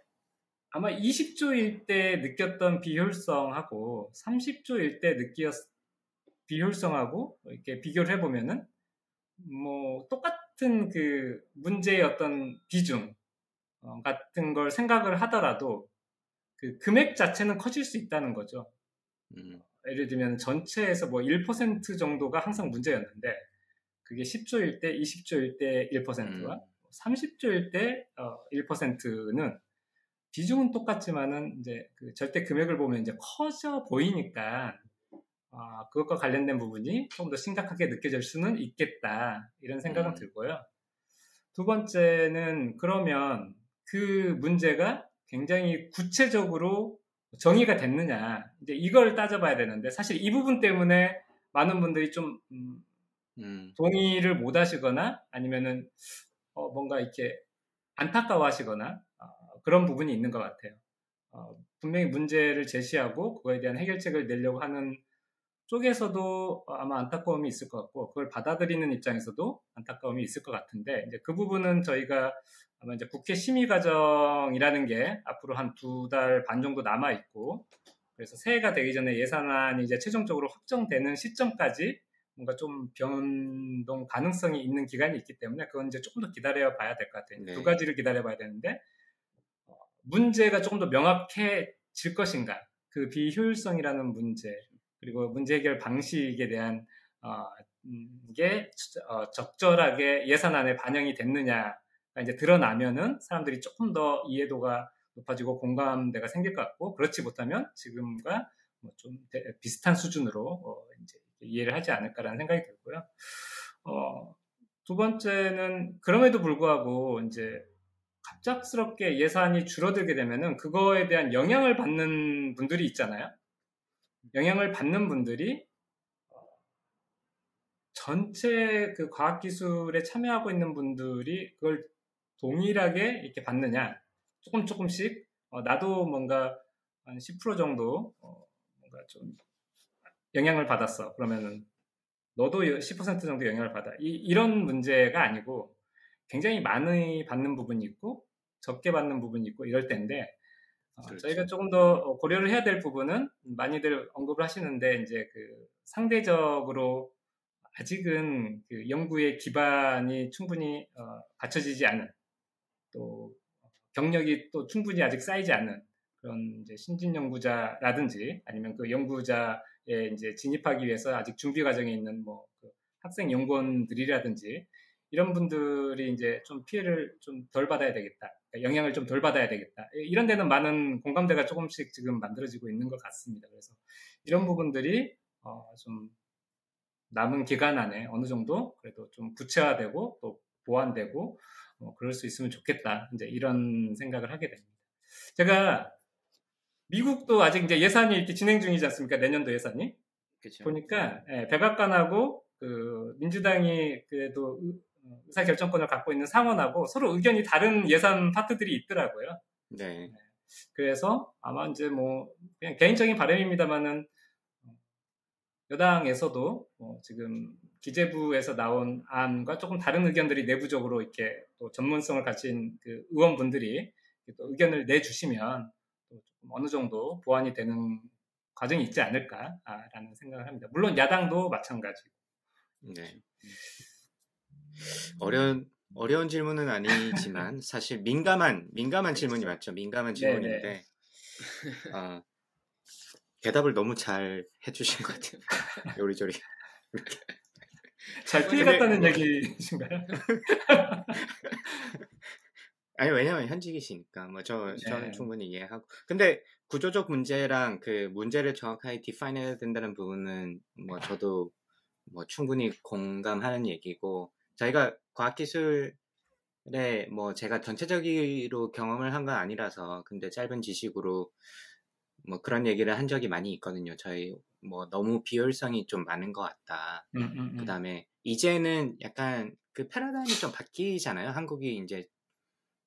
S4: 아마 20조일 때 느꼈던 비효율성하고 30조일 때 느꼈 비효율성하고 이렇게 비교를 해보면은 뭐 똑같은 그 문제의 어떤 비중 어, 같은 걸 생각을 하더라도 그 금액 자체는 커질 수 있다는 거죠. 음. 예를 들면 전체에서 뭐 1% 정도가 항상 문제였는데 그게 10조일 때 20조일 때 1%와 음. 30조일 때 어, 1%는 비중은 똑같지만은 이제 그 절대 금액을 보면 이제 커져 보이니까 아, 그것과 관련된 부분이 좀더 심각하게 느껴질 수는 있겠다 이런 생각은 음. 들고요. 두 번째는 그러면 그 문제가 굉장히 구체적으로 정의가 됐느냐 이제 이걸 따져봐야 되는데 사실 이 부분 때문에 많은 분들이 좀 음, 음. 동의를 못 하시거나 아니면은 어, 뭔가 이렇게 안타까워하시거나 어, 그런 부분이 있는 것 같아요. 어, 분명히 문제를 제시하고 그거에 대한 해결책을 내려고 하는 쪽에서도 아마 안타까움이 있을 것 같고 그걸 받아들이는 입장에서도 안타까움이 있을 것 같은데 이제 그 부분은 저희가 아마 이제 국회 심의 과정이라는 게 앞으로 한 두 달 반 정도 남아 있고 그래서 새해가 되기 전에 예산안이 이제 최종적으로 확정되는 시점까지 뭔가 좀 변동 가능성이 있는 기간이 있기 때문에 그건 이제 조금 더 기다려 봐야 될 것 같아요. 네. 두 가지를 기다려 봐야 되는데 어, 문제가 조금 더 명확해질 것인가 그 비효율성이라는 문제 그리고 문제 해결 방식에 대한 어, 게 어, 적절하게 예산안에 반영이 됐느냐가 이제 드러나면은 사람들이 조금 더 이해도가 높아지고 공감대가 생길 것 같고 그렇지 못하면 지금과 뭐 좀 비슷한 수준으로 어, 이제 이해를 하지 않을까라는 생각이 들고요. 어, 두 번째는 그럼에도 불구하고 이제 갑작스럽게 예산이 줄어들게 되면은 그거에 대한 영향을 받는 분들이 있잖아요. 영향을 받는 분들이 어, 전체 그 과학기술에 참여하고 있는 분들이 그걸 동일하게 이렇게 받느냐. 조금 조금씩 어, 나도 뭔가 한 10% 정도 어, 뭔가 좀 영향을 받았어. 그러면은 너도 10% 정도 영향을 받아. 이, 이런 문제가 아니고 굉장히 많이 받는 부분이 있고 적게 받는 부분이 있고 이럴 텐데 어, 그렇죠. 저희가 조금 더 어, 고려를 해야 될 부분은 많이들 언급을 하시는데 이제 그 상대적으로 아직은 그 연구의 기반이 충분히 어, 갖춰지지 않은 또 경력이 또 충분히 아직 쌓이지 않은 그런 신진 연구자라든지 아니면 그 연구자에 이제 진입하기 위해서 아직 준비 과정에 있는 뭐 그 학생 연구원들이라든지 이런 분들이 이제 좀 피해를 좀 덜 받아야 되겠다. 영향을 좀 덜 받아야 되겠다. 이런 데는 많은 공감대가 조금씩 지금 만들어지고 있는 것 같습니다. 그래서 이런 부분들이 어, 좀 남은 기간 안에 어느 정도 그래도 좀 구체화되고 또 보완되고 어, 그럴 수 있으면 좋겠다. 이제 이런 생각을 하게 됩니다. 제가 미국도 아직 이제 예산이 이렇게 진행 중이지 않습니까? 내년도 예산이. 그쵸. 보니까 예, 백악관하고 그 민주당이 그래도 의사 결정권을 갖고 있는 상원하고 서로 의견이 다른 예산 파트들이 있더라고요. 네. 네. 그래서 아마 이제 뭐 그냥 개인적인 바람입니다만은 여당에서도 뭐 지금 기재부에서 나온 안과 조금 다른 의견들이 내부적으로 이렇게 또 전문성을 가진 그 의원분들이 또 의견을 내주시면 또 어느 정도 보완이 되는 과정이 있지 않을까라는 생각을 합니다. 물론 야당도 마찬가지고. 네.
S2: 어려운 어려운 질문은 아니지만 사실 민감한 민감한 질문이 맞죠. 민감한 질문인데 어, 대답을 너무 잘 해주신 것 같아요. 요리조리
S4: 잘 피해갔다는 얘기신가요?
S2: 아니 왜냐면 현직이시니까 뭐저 네. 저는 충분히 이해하고 근데 구조적 문제랑 그 문제를 정확하게 디파인해야 된다는 부분은 뭐 저도 뭐 충분히 공감하는 얘기고 저희가 과학기술에 뭐 제가 전체적으로 경험을 한 건 아니라서 근데 짧은 지식으로 뭐 그런 얘기를 한 적이 많이 있거든요. 저희 뭐 너무 비효율성이 좀 많은 것 같다. 음, 음, 음. 그 다음에 이제는 약간 그 패러다임이 좀 바뀌잖아요. 한국이 이제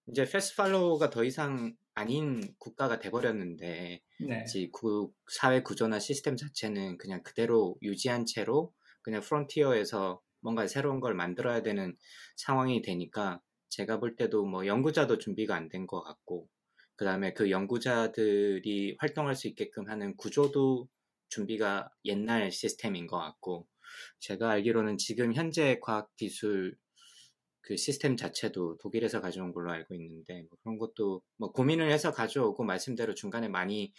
S2: 이제 패스 팔로우가 더 이상 아닌 국가가 돼버렸는데 네. 그 사회 구조나 시스템 자체는 그냥 그대로 유지한 채로 그냥 프론티어에서 뭔가 새로운 걸 만들어야 되는 상황이 되니까 제가 볼 때도 뭐 연구자도 준비가 안 된 것 같고 그 다음에 그 연구자들이 활동할 수 있게끔 하는 구조도 준비가 옛날 시스템인 것 같고 제가 알기로는 지금 현재 과학기술 그 시스템 자체도 독일에서 가져온 걸로 알고 있는데 뭐 그런 것도 뭐 고민을 해서 가져오고 말씀대로 중간에 많이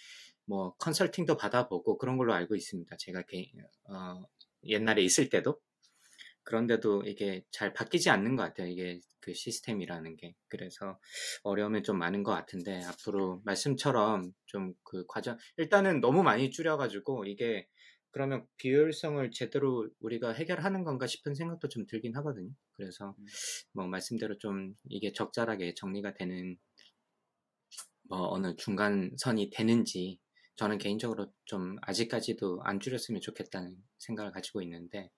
S2: 뭐 컨설팅도 받아보고 그런 걸로 알고 있습니다. 제가 개, 어, 옛날에 있을 때도 그런데도 이게 잘 바뀌지 않는 것 같아요. 이게 그 시스템이라는 게. 그래서 어려움이 좀 많은 것 같은데 앞으로 말씀처럼 좀 그 과정, 일단은 너무 많이 줄여가지고 이게 그러면 비효율성을 제대로 우리가 해결하는 건가 싶은 생각도 좀 들긴 하거든요. 그래서
S3: 음.
S2: 뭐 말씀대로 좀 이게 적절하게 정리가 되는 뭐 어느 중간선이 되는지 저는 개인적으로 좀 아직까지도 안 줄였으면 좋겠다는 생각을 가지고 있는데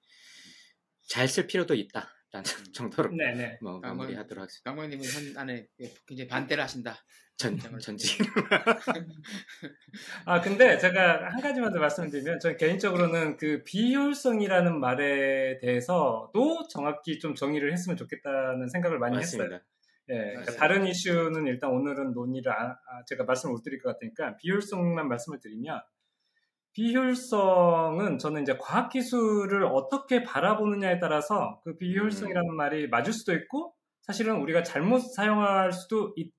S2: 잘 쓸 필요도 있다 라는 정도로
S4: 네네.
S2: 뭐 마무리하도록 하겠습니다.
S3: 강모님은 현 안에 굉장히 반대를 하신다.
S2: 전 전직
S4: 아, 근데 제가 한 가지만 더 말씀드리면, 저는 개인적으로는 그 비효율성이라는 말에 대해서도 정확히 좀 정의를 했으면 좋겠다는 생각을 많이 했어요.
S2: 맞습니다.
S4: 예, 그러니까. 다른 이슈는 일단 오늘은 논의를 안- 아, 제가 말씀을 못 드릴 것 같으니까 비효율성만 말씀을 드리면 비효율성은 저는 이제 과학 기술을 어떻게 바라보느냐에 따라서 그 비효율성이라는 말이 맞을 수도 있고 사실은 우리가 잘못 사용할 수도 있-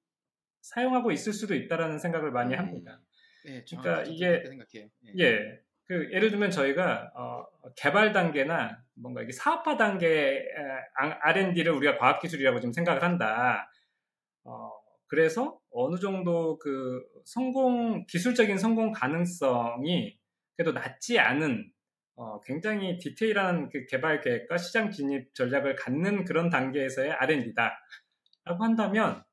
S4: 사용하고 있을 수도 있다라는 생각을 많이
S3: 음.
S4: 합니다.
S3: 네,
S4: 그러니까 이게-.
S3: 예.
S4: 예. 그 예를 들면 저희가 어, 개발 단계나 뭔가 이게 사업화 단계 R&D를 우리가 과학 기술이라고 좀 생각을 한다. 어, 그래서 어느 정도 그 성공 기술적인 성공 가능성이 그래도 낮지 않은 어, 굉장히 디테일한 그 개발 계획과 시장 진입 전략을 갖는 그런 단계에서의 R&D다 라고 한다면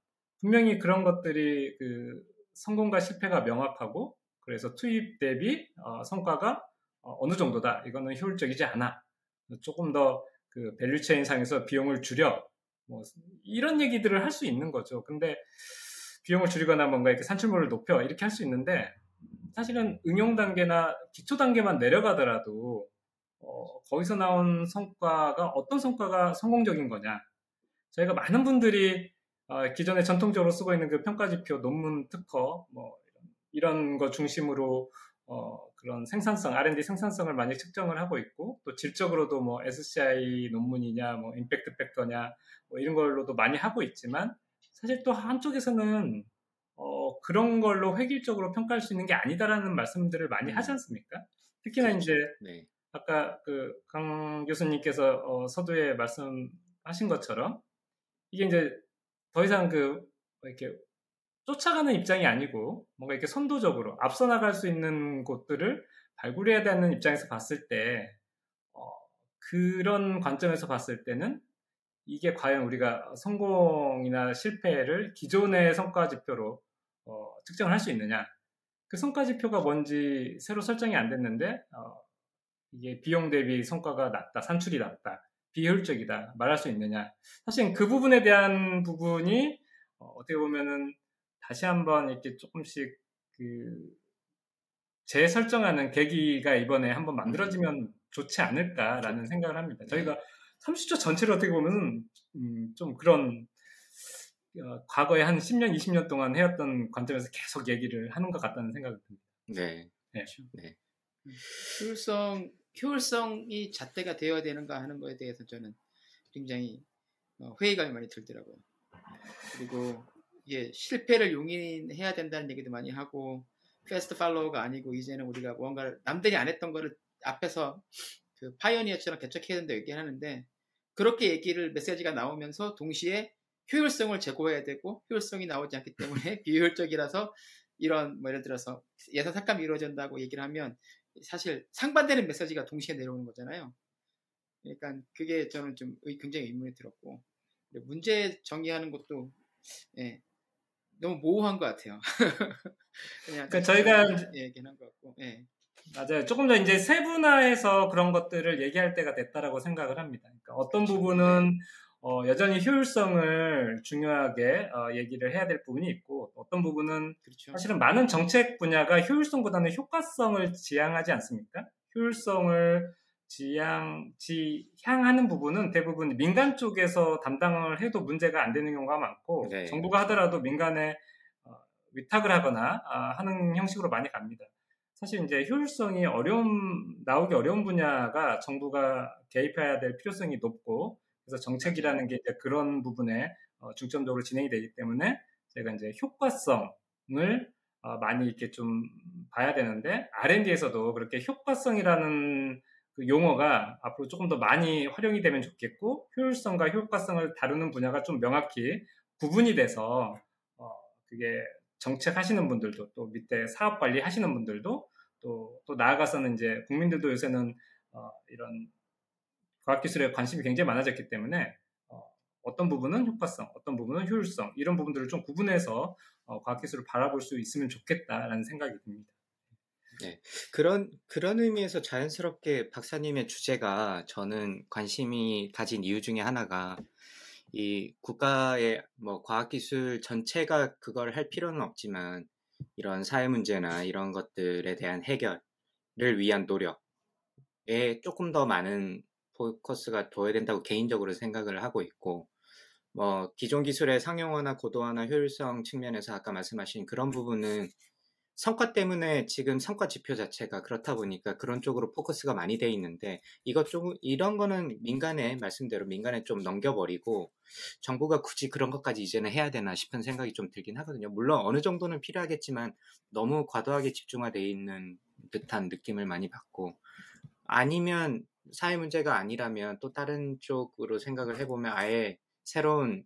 S4: 분명히 그런 것들이 그 성공과 실패가 명확하고 그래서 투입 대비 어, 성과가 어느 정도다. 이거는 효율적이지 않아. 조금 더 그 value chain 상에서 비용을 줄여. 뭐 이런 얘기들을 할 수 있는 거죠. 근데 비용을 줄이거나 뭔가 이렇게 산출물을 높여 이렇게 할 수 있는데 사실은 응용 단계나 기초 단계만 내려가더라도 어, 거기서 나온 성과가 어떤 성과가 성공적인 거냐. 저희가 많은 분들이 어, 기존에 전통적으로 쓰고 있는 그 평가지표, 논문 특허, 뭐 이런 거 중심으로 어, 그런 생산성, R&D 생산성을 많이 측정을 하고 있고 또 질적으로도 뭐 SCI 논문이냐, 뭐 임팩트 팩터냐, 뭐 이런 걸로도 많이 하고 있지만 사실 또 한쪽에서는 어, 그런 걸로 획일적으로 평가할 수 있는 게 아니다라는 말씀들을 많이
S2: 음.
S4: 하지 않습니까? 특히나 이제
S2: 네.
S4: 아까 그 강 교수님께서 어, 서두에 말씀하신 것처럼 이게 이제 더 이상 그 이렇게 쫓아가는 입장이 아니고 뭔가 이렇게 선도적으로 앞서 나갈 수 있는 곳들을 발굴해야 되는 입장에서 봤을 때 어, 그런 관점에서 봤을 때는 이게 과연 우리가 성공이나 실패를 기존의 성과 지표로 어, 측정을 할 수 있느냐 그 성과 지표가 뭔지 새로 설정이 안 됐는데 어, 이게 비용 대비 성과가 낮다, 산출이 낮다, 비효율적이다 말할 수 있느냐. 사실 그 부분에 대한 부분이 어, 떻게 보면은 다시 한번 이렇게 조금씩 그 재설정하는 계기가 이번에 한번 만들어지면 좋지 않을까라는 생각을 합니다. 저희가 30초 전체를 어떻게 보면은 음, 좀 그런 어, 과거에 한 10년, 20년 동안 해왔던 관점에서 계속 얘기를 하는 것 같다는 생각이 듭니다.
S2: 네.
S4: 네.
S3: 효율성, 효율성이 잣대가 되어야 되는가 하는 거에 대해서 저는 굉장히 어, 회의감이 많이 들더라고요. 그리고 이게 실패를 용인해야 된다는 얘기도 많이 하고 패스트 팔로우가 아니고 이제는 우리가 뭔가를 남들이 안 했던 거를 앞에서 그 파이오니어처럼 개척해야 된다 얘기하는데 그렇게 얘기를 메시지가 나오면서 동시에 효율성을 제고해야 되고 효율성이 나오지 않기 때문에 비효율적이라서 이런 뭐 예를 들어서 예산 삭감이 이루어진다고 얘기를 하면 사실 상반되는 메시지가 동시에 내려오는 거잖아요. 그러니까 그게 저는 좀 의- 굉장히 의문이 들었고 문제 정의하는 것도 예, 너무 모호한 것 같아요. 그냥
S4: 그러니까 저희가
S3: 예, 얘기한 것 같고 예.
S4: 맞아요. 조금 더 이제 세분화해서 그런 것들을 얘기할 때가 됐다라고 생각을 합니다. 그러니까 어떤 부분은 어, 여전히 효율성을 중요하게 어, 얘기를 해야 될 부분이 있고 어떤 부분은
S3: 그렇죠.
S4: 사실은 많은 정책 분야가 효율성보다는 효과성을 지향하지 않습니까? 효율성을 지향, 지향하는 부분은 대부분 민간 쪽에서 담당을 해도 문제가 안 되는 경우가 많고
S2: 네.
S4: 정부가 하더라도 민간에 어, 위탁을 하거나 아, 하는 형식으로 많이 갑니다. 사실 이제 효율성이 어려운 나오기 어려운 분야가 정부가 개입해야 될 필요성이 높고 그래서 정책이라는 게 이제 그런 부분에 어, 중점적으로 진행이 되기 때문에 제가 이제 효과성을 어, 많이 이렇게 좀 봐야 되는데 R&D에서도 그렇게 효과성이라는 그 용어가 앞으로 조금 더 많이 활용이 되면 좋겠고 효율성과 효과성을 다루는 분야가 좀 명확히 구분이 돼서 어, 그게 정책 하시는 분들도 또 밑에 사업 관리 하시는 분들도 또, 또 나아가서는 이제 국민들도 요새는 어, 이런 과학기술에 관심이 굉장히 많아졌기 때문에 어, 어떤 부분은 효과성, 어떤 부분은 효율성 이런 부분들을 좀 구분해서 어, 과학기술을 바라볼 수 있으면 좋겠다라는 생각이 듭니다.
S2: 그런 그런 의미에서 자연스럽게 박사님의 주제가 저는 관심이 가진 이유 중에 하나가 이 국가의 뭐 과학기술 전체가 그걸 할 필요는 없지만 이런 사회 문제나 이런 것들에 대한 해결을 위한 노력에 조금 더 많은 포커스가 둬야 된다고 개인적으로 생각을 하고 있고 뭐 기존 기술의 상용화나 고도화나 효율성 측면에서 아까 말씀하신 그런 부분은 성과 때문에 지금 성과 지표 자체가 그렇다 보니까 그런 쪽으로 포커스가 많이 돼 있는데 이것 좀 이런 거는 민간에 말씀대로 민간에 좀 넘겨버리고 정부가 굳이 그런 것까지 이제는 해야 되나 싶은 생각이 좀 들긴 하거든요. 물론 어느 정도는 필요하겠지만 너무 과도하게 집중화돼 있는 듯한 느낌을 많이 받고 아니면 사회 문제가 아니라면 또 다른 쪽으로 생각을 해보면 아예 새로운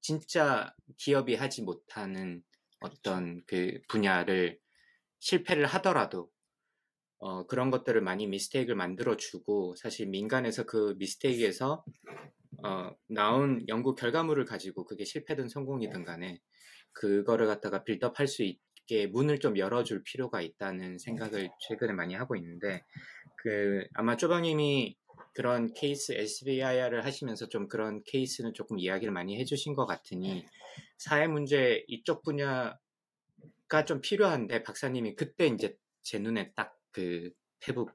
S2: 진짜 기업이 하지 못하는 어떤 그 분야를 실패를 하더라도 어, 그런 것들을 많이 미스테이크를 만들어 주고 사실 민간에서 그 미스테이크에서 어, 나온 연구 결과물을 가지고 그게 실패든 성공이든 간에 그거를 갖다가 빌드업 할 수 있게 문을 좀 열어줄 필요가 있다는 생각을 최근에 많이 하고 있는데 그 아마 쪼방님이 그런 케이스 SBIR을 하시면서 좀 그런 케이스는 조금 이야기를 많이 해주신 것 같으니 사회 문제 이쪽 분야가 좀 필요한데 박사님이 그때 이제 제 눈에 딱 그 페북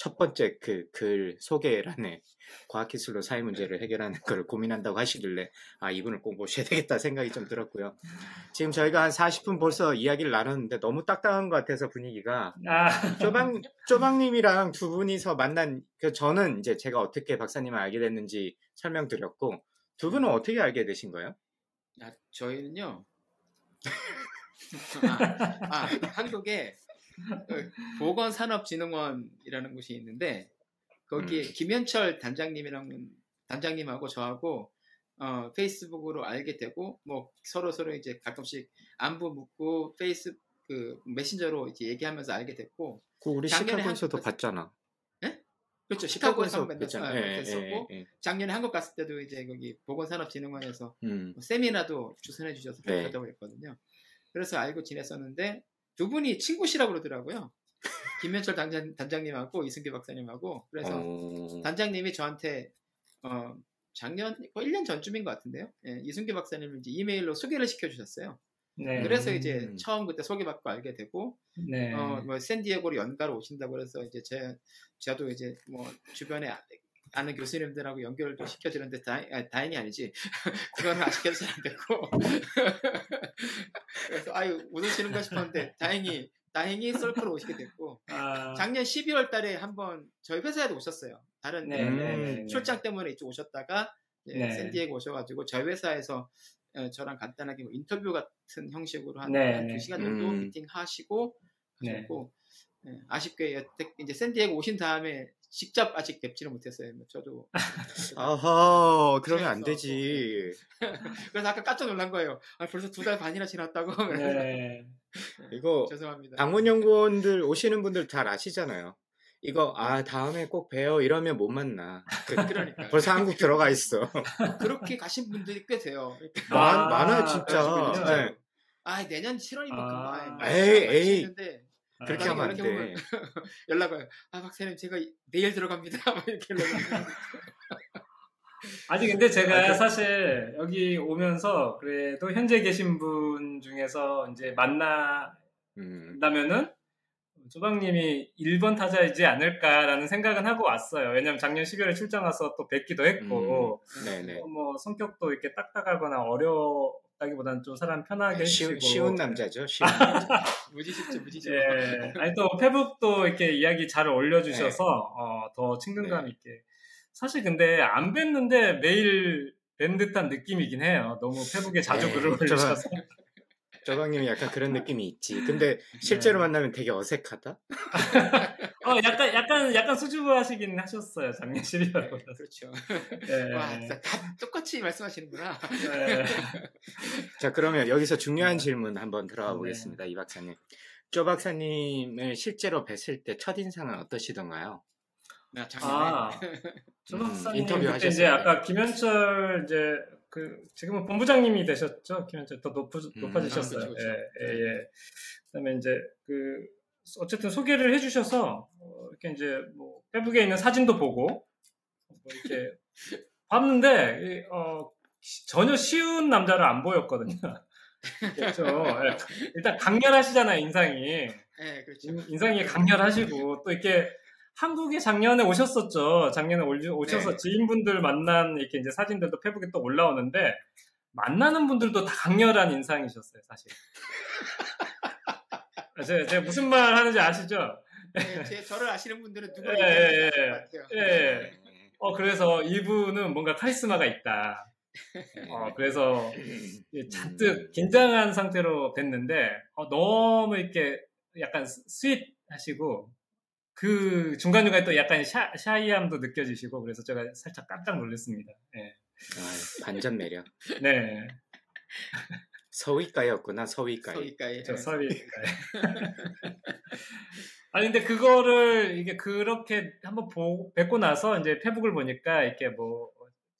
S2: 첫 번째 그 글 소개란에 과학기술로 사회 문제를 해결하는 걸 고민한다고 하시길래 아 이분을 꼭 모셔야 되겠다 생각이 좀 들었고요. 지금 저희가 한 40분 벌써 이야기를 나눴는데 너무 딱딱한 것 같아서 분위기가
S4: 아,
S2: 쪼방 쪼방님이랑 두 분이서 만난 그 저는 이제 제가 어떻게 박사님을 알게 됐는지 설명드렸고 두 분은 어떻게 알게 되신 거예요?
S3: 아, 저희는요. 아, 아, 한국에 그 보건산업진흥원이라는 곳이 있는데 거기에
S2: 음.
S3: 김현철 단장님이랑 단장님하고 저하고 어, 페이스북으로 알게 되고 뭐 서로 서로 이제 가끔씩 안부 묻고 페이스 그 메신저로 이제 얘기하면서 알게 됐고
S2: 그 우리 시카고에서도 봤잖아.
S3: 그렇죠 시카고에서
S2: 뵀잖아.
S3: 만났
S2: 예,
S3: 뵀었고
S2: 예, 예.
S3: 작년에 한국 갔을 때도 이제 거기 보건산업진흥원에서
S2: 음.
S3: 뭐 세미나도 주선해 주셔서
S2: 네.
S3: 하다고 했거든요. 그래서 알고 지냈었는데 두 분이 친구시라고 그러더라고요. 김현철 단장, 단장님하고 이승기 박사님하고 그래서
S2: 어,
S3: 단장님이 저한테 어, 작년 뭐 1년 전쯤인 것 같은데요. 예, 이승기 박사님을 이제 이메일로 소개를 시켜주셨어요.
S4: 네.
S3: 그래서 이제
S2: 음.
S3: 처음 그때 소개받고 알게 되고
S4: 네.
S3: 어, 뭐 샌디에고로 연가로 오신다고 그래서 이제 제 저도 이제 뭐 주변에 아- 아는 교수님들하고 연결을 좀 시켜주는데 다행, 아, 다행이 아니지 그거는 아쉽게도 잘안 됐고 그래서 아유 웃으시는가 싶었는데 다행히 다행히 썰프로 오시게 됐고
S4: 아,
S3: 작년 12월 달에 한번 저희 회사에도 오셨어요 다른
S4: 네,
S2: 음.
S4: 네, 네, 네.
S3: 출장 때문에 이쪽 오셨다가
S4: 네.
S3: 샌디에고 오셔가지고 저희 회사에서 어, 저랑 간단하게 뭐 인터뷰 같은 형식으로 한,
S4: 네,
S3: 한
S4: 네.
S3: 2시간 정도
S2: 음.
S3: 미팅 하시고
S4: 네.
S3: 하셨고 예, 아쉽게 여태 이제 샌디에고 오신 다음에 직접 아직 뵙지는 못했어요. 뭐 저도
S2: 아하 그러면 안 되지.
S3: 그래서 아까 깜짝 놀란 거예요. 아, 벌써 두 달 반이나 지났다고.
S4: 네.
S2: 이거
S3: 죄송합니다.
S2: 방문 연구원들 오시는 분들 잘 아시잖아요. 이거 아 다음에 꼭 봬요 이러면 못 만나. 그-
S3: 그러니까
S2: 벌써 한국 들어가 있어.
S3: 그렇게 가신 분들이 꽤 돼요.
S2: 많,
S4: 아,
S2: 많아요 진짜.
S3: 그러시군요.
S2: 네.
S3: 아 내년 7월이면
S4: 아.
S2: 에이, 에이.
S3: 했는데
S2: 그렇게
S3: 아,
S2: 하면 안 돼.
S3: 보면 연락 와요. 아 박사님 제가 내일 들어갑니다. 막 이렇게 연락
S4: 아니 근데 제가
S2: 아, 그-
S4: 사실 여기 오면서 그래도 현재 계신 분 중에서 이제 만나면은
S2: 음.
S4: 조방님이 1번 타자이지 않을까라는 생각은 하고 왔어요. 왜냐면 작년 12월에 출장 와서 또 뵙기도 했고,
S2: 음, 네네.
S4: 어, 뭐 성격도 이렇게 딱딱하거나 어 렵다기보다는 좀 사람 편하게
S2: 쉬운,
S4: 해주시고.
S2: 쉬운 남자죠. 쉬운 남자.
S3: 무지 쉽죠, 무지 쉽죠.
S4: 예. 아니 또 페북도 이렇게 이야기 잘 올려주셔서 어, 더 친근감
S2: 네.
S4: 있게. 사실 근데 안 뵀는데 매일 뵌 듯한 느낌이긴 해요. 너무 페북에 자주
S2: 네,
S4: 글을
S2: 저-
S4: 올리셔서.
S2: 조방님이 약간 그런 느낌이 있지. 근데 실제로
S4: 네.
S2: 만나면 되게 어색하다.
S4: 어, 약간 약간 약간 수줍어하시긴 하셨어요. 작년 12월에.
S3: 그렇죠.
S4: 예.
S3: 와, 다 똑같이 말씀하시는구나.
S4: 예.
S2: 자, 그러면 여기서 중요한 질문 한번 들어가
S4: 네.
S2: 보겠습니다. 이 박사님. 쪼 박사님을 실제로 뵀을 때 첫 인상은 어떠시던가요?
S3: 나 작년에
S4: 아,
S2: 음,
S4: 조박사님
S2: 인터뷰
S4: 그때
S2: 하셨을
S4: 이제
S2: 때.
S4: 아까 김현철 이제 그 지금은 본부장님이 되셨죠? 김현철 더 높,
S2: 음,
S4: 높아지셨어요.
S3: 아, 그렇죠,
S4: 예,
S3: 그렇죠.
S4: 예, 예. 그다음에 이제 그 어쨌든 소개를 해주셔서 어, 이렇게 이제 뭐 페북에 있는 사진도 보고 뭐 이렇게 봤는데 이, 어, 시- 전혀 쉬운 남자를 안 보였거든요. 그렇죠. 예. 일단 강렬하시잖아요 인상이.
S3: 네, 그렇죠.
S4: 인- 인상이 강렬하시고 또 이렇게 한국에 작년에 오셨었죠. 작년에 올- 오셔서
S3: 네.
S4: 지인분들 만난 이렇게 이제 사진들도 페북에 또 올라오는데 만나는 분들도 다 강렬한 인상이셨어요, 사실. 아, 제가, 제가 무슨 말 하는지 아시죠?
S3: 네, 제 저를 아시는 분들은 누가
S4: 예, 예, 예.
S3: 같아요.
S4: 예. 어 그래서 이분은 뭔가 카리스마가 있다. 어 그래서 잔뜩 긴장한 상태로 뵀는데 어, 너무 이렇게 약간 스- 스윗하시고 그 중간중간에 또 약간 샤, 샤이함도 느껴지시고 그래서 제가 살짝 깜짝 놀랐습니다. 네.
S2: 아, 반전 매력.
S4: 네.
S2: 서위가였구나, 서위가에.
S3: 서기가에.
S4: 저 서비. 아니 근데 그거를 이게 그렇게 한번 보, 뵙고 나서 이제 페북을 보니까 이렇게 뭐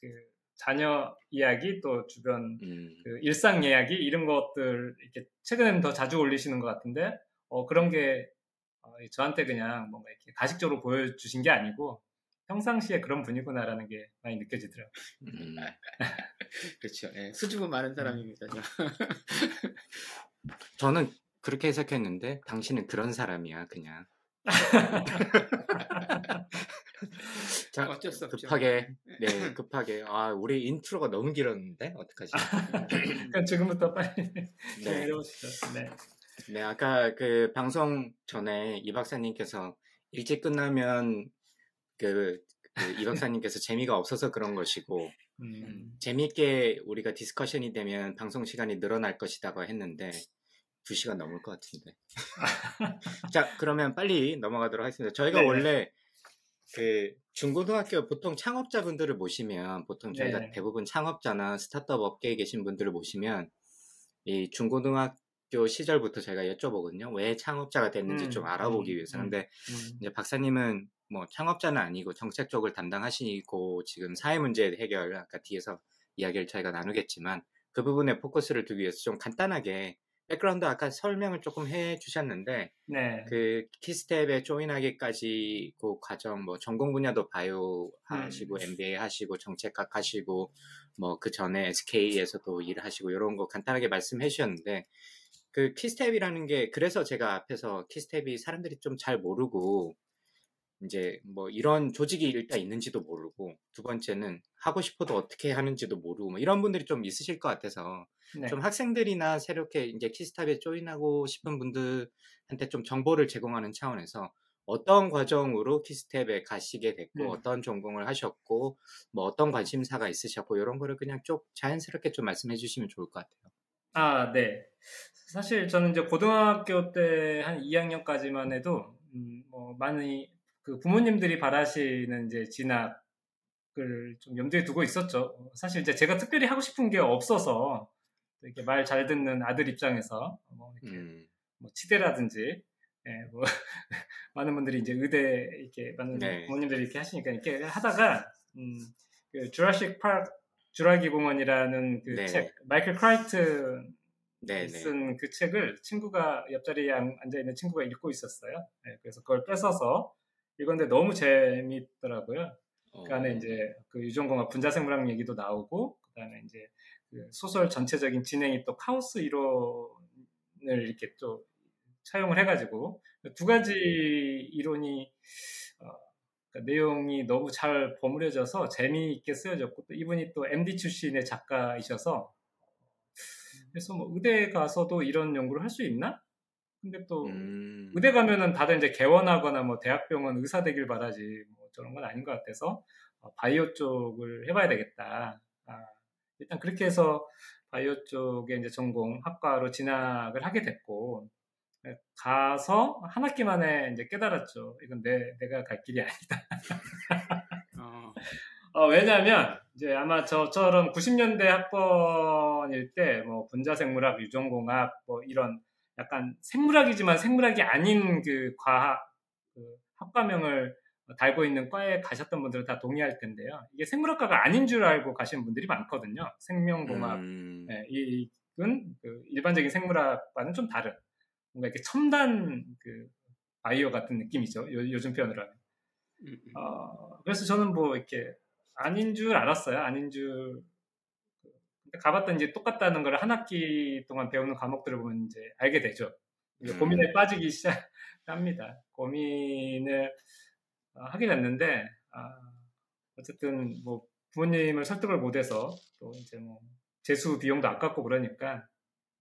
S4: 그 자녀 이야기 또 주변
S2: 음,
S4: 그 일상 이야기 이런 것들 이렇게 최근에는 더 자주 올리시는 것 같은데 어, 그런 게 어, 저한테 그냥 뭔가 이렇게 가식적으로 보여주신 게 아니고 평상시에 그런 분이구나라는 게 많이 느껴지더라고요.
S2: 음.
S3: 그렇죠. 예, 수줍음 많은 사람입니다. 저.
S2: 저는 그렇게 해석했는데 당신은 그런 사람이야, 그냥. 자,
S3: 어쩔 수 없죠.
S2: 급하게, 네, 급하게. 아, 우리 intro가 너무 길었는데 어떡하지?
S4: 그러니까 지금부터 빨리
S2: 네.
S4: 해보시죠. 네.
S2: 네, 아까 그 방송 전에 이 박사님께서 일찍 끝나면 그, 그 이 박사님께서 재미가 없어서 그런 것이고
S4: 음,
S2: 재미있게 우리가 discussion이 되면 방송 시간이 늘어날 것이다고 했는데 두 시간 넘을 것 같은데. 자, 그러면 빨리 넘어가도록 하겠습니다. 저희가
S4: 네.
S2: 원래 그 중고등학교 보통 창업자분들을 모시면 보통 저희가
S4: 네.
S2: 대부분 창업자나 스타트업 업계에 계신 분들을 모시면 이 중고등학교 시절부터 저희가 여쭤보거든요. 왜 창업자가 됐는지
S4: 음,
S2: 좀 알아보기
S4: 음,
S2: 위해서.
S4: 음.
S2: 근데
S4: 음,
S2: 이제 박사님은 뭐 창업자는 아니고 정책 쪽을 담당하시고 지금 사회 문제 해결 아까 뒤에서 이야기를 저희가 나누겠지만 그 부분에 포커스를 두기 위해서 좀 간단하게 background 아까 설명을 조금 해 주셨는데
S4: 네.
S2: 그 KISTEP에 join하기까지 그 과정 뭐 전공 분야도 바이오 하시고
S4: 음.
S2: MBA 하시고 정책학 하시고 뭐 그 전에 SK에서도 일을 하시고 이런 거 간단하게 말씀해 주셨는데 그 KISTEP이라는 게 그래서 제가 앞에서 KISTEP이 사람들이 좀 잘 모르고 이제 뭐 이런 조직이 일단 있는지도 모르고 두 번째는 하고 싶어도 어떻게 하는지도 모르고 뭐 이런 분들이 좀 있으실 것 같아서
S4: 네.
S2: 좀 학생들이나 새롭게 이제 KISTEP에 join하고 싶은 분들한테 좀 정보를 제공하는 차원에서 어떤 과정으로 KISTEP에 가시게 됐고
S4: 음.
S2: 어떤 전공을 하셨고 뭐 어떤 관심사가 있으셨고 이런 거를 그냥 쭉 자연스럽게 좀 말씀해 주시면 좋을 것 같아요.
S4: 아, 네. 사실 저는 이제 고등학교 때 한 2학년까지만 해도 음, 뭐 많이 그 부모님들이 바라시는 이제 진학을 좀 염두에 두고 있었죠. 사실 이제 제가 특별히 하고 싶은 게 없어서 이렇게 말 잘 듣는 아들 입장에서 뭐 이렇게
S2: 음,
S4: 뭐 치대라든지 예, 뭐 많은 분들이 이제 의대 이렇게 많은
S2: 네.
S4: 부모님들이 이렇게 하시니까 이렇게 하다가 음, 그 Jurassic Park 주라기 공원이라는 그
S2: 네.
S4: 책 마이클 크라이튼
S2: 네네.
S4: 쓴 그 책을 친구가 옆자리에 앉- 앉아 있는 친구가 읽고 있었어요. 네, 그래서 그걸 뺏어서 읽었는데 너무 재밌더라고요.
S2: 어,
S4: 그 안에 이제 그 유전공학 분자생물학 얘기도 나오고 그다음에 이제 그 소설 전체적인 진행이 또 카오스 이론을 이렇게 또 차용을 해가지고 두 가지 이론이 어, 그러니까 내용이 너무 잘 버무려져서 재미있게 쓰여졌고 또 이분이 또 MD 출신의 작가이셔서 그래서 뭐 의대 가서도 이런 연구를 할 수 있나? 근데 또
S2: 음.
S4: 의대 가면은 다들 이제 개원하거나 뭐 대학병원 의사 되길 바라지 뭐 저런 건 아닌 것 같아서 어, 바이오 쪽을 해봐야 되겠다. 아, 일단 그렇게 해서 바이오 쪽에 이제 전공 학과로 진학을 하게 됐고 네, 가서 한 학기 만에 이제 깨달았죠. 이건 내 내가 갈 길이 아니다.
S3: 어,
S4: 어, 왜냐면 이제 아마 저처럼 90년대 학번일 때 뭐 분자생물학, 유전공학 뭐 이런 약간 생물학이지만 생물학이 아닌 그 과학 그 학과명을 달고 있는 과에 가셨던 분들은 다 동의할 텐데요. 이게 생물학과가 아닌 줄 알고 가시는 분들이 많거든요. 생명공학,
S2: 음.
S4: 예, 이건 그 일반적인 생물학과는 좀 다른 뭔가 이렇게 첨단 그 바이오 같은 느낌이죠. 요, 즘 표현으로 하면.
S3: 음, 음.
S4: 어, 그래서 저는 뭐 이렇게 아닌 줄 알았어요. 아닌 줄. 근데 가봤더니 이제 똑같다는 걸 한 학기 동안 배우는 과목들을 보면 이제 알게 되죠. 이제
S2: 음.
S4: 고민에 빠지기 시작합니다. 고민을 어, 하게 됐는데, 아, 어쨌든 뭐 부모님을 설득을 못해서 또 이제 뭐 재수 비용도 아깝고 그러니까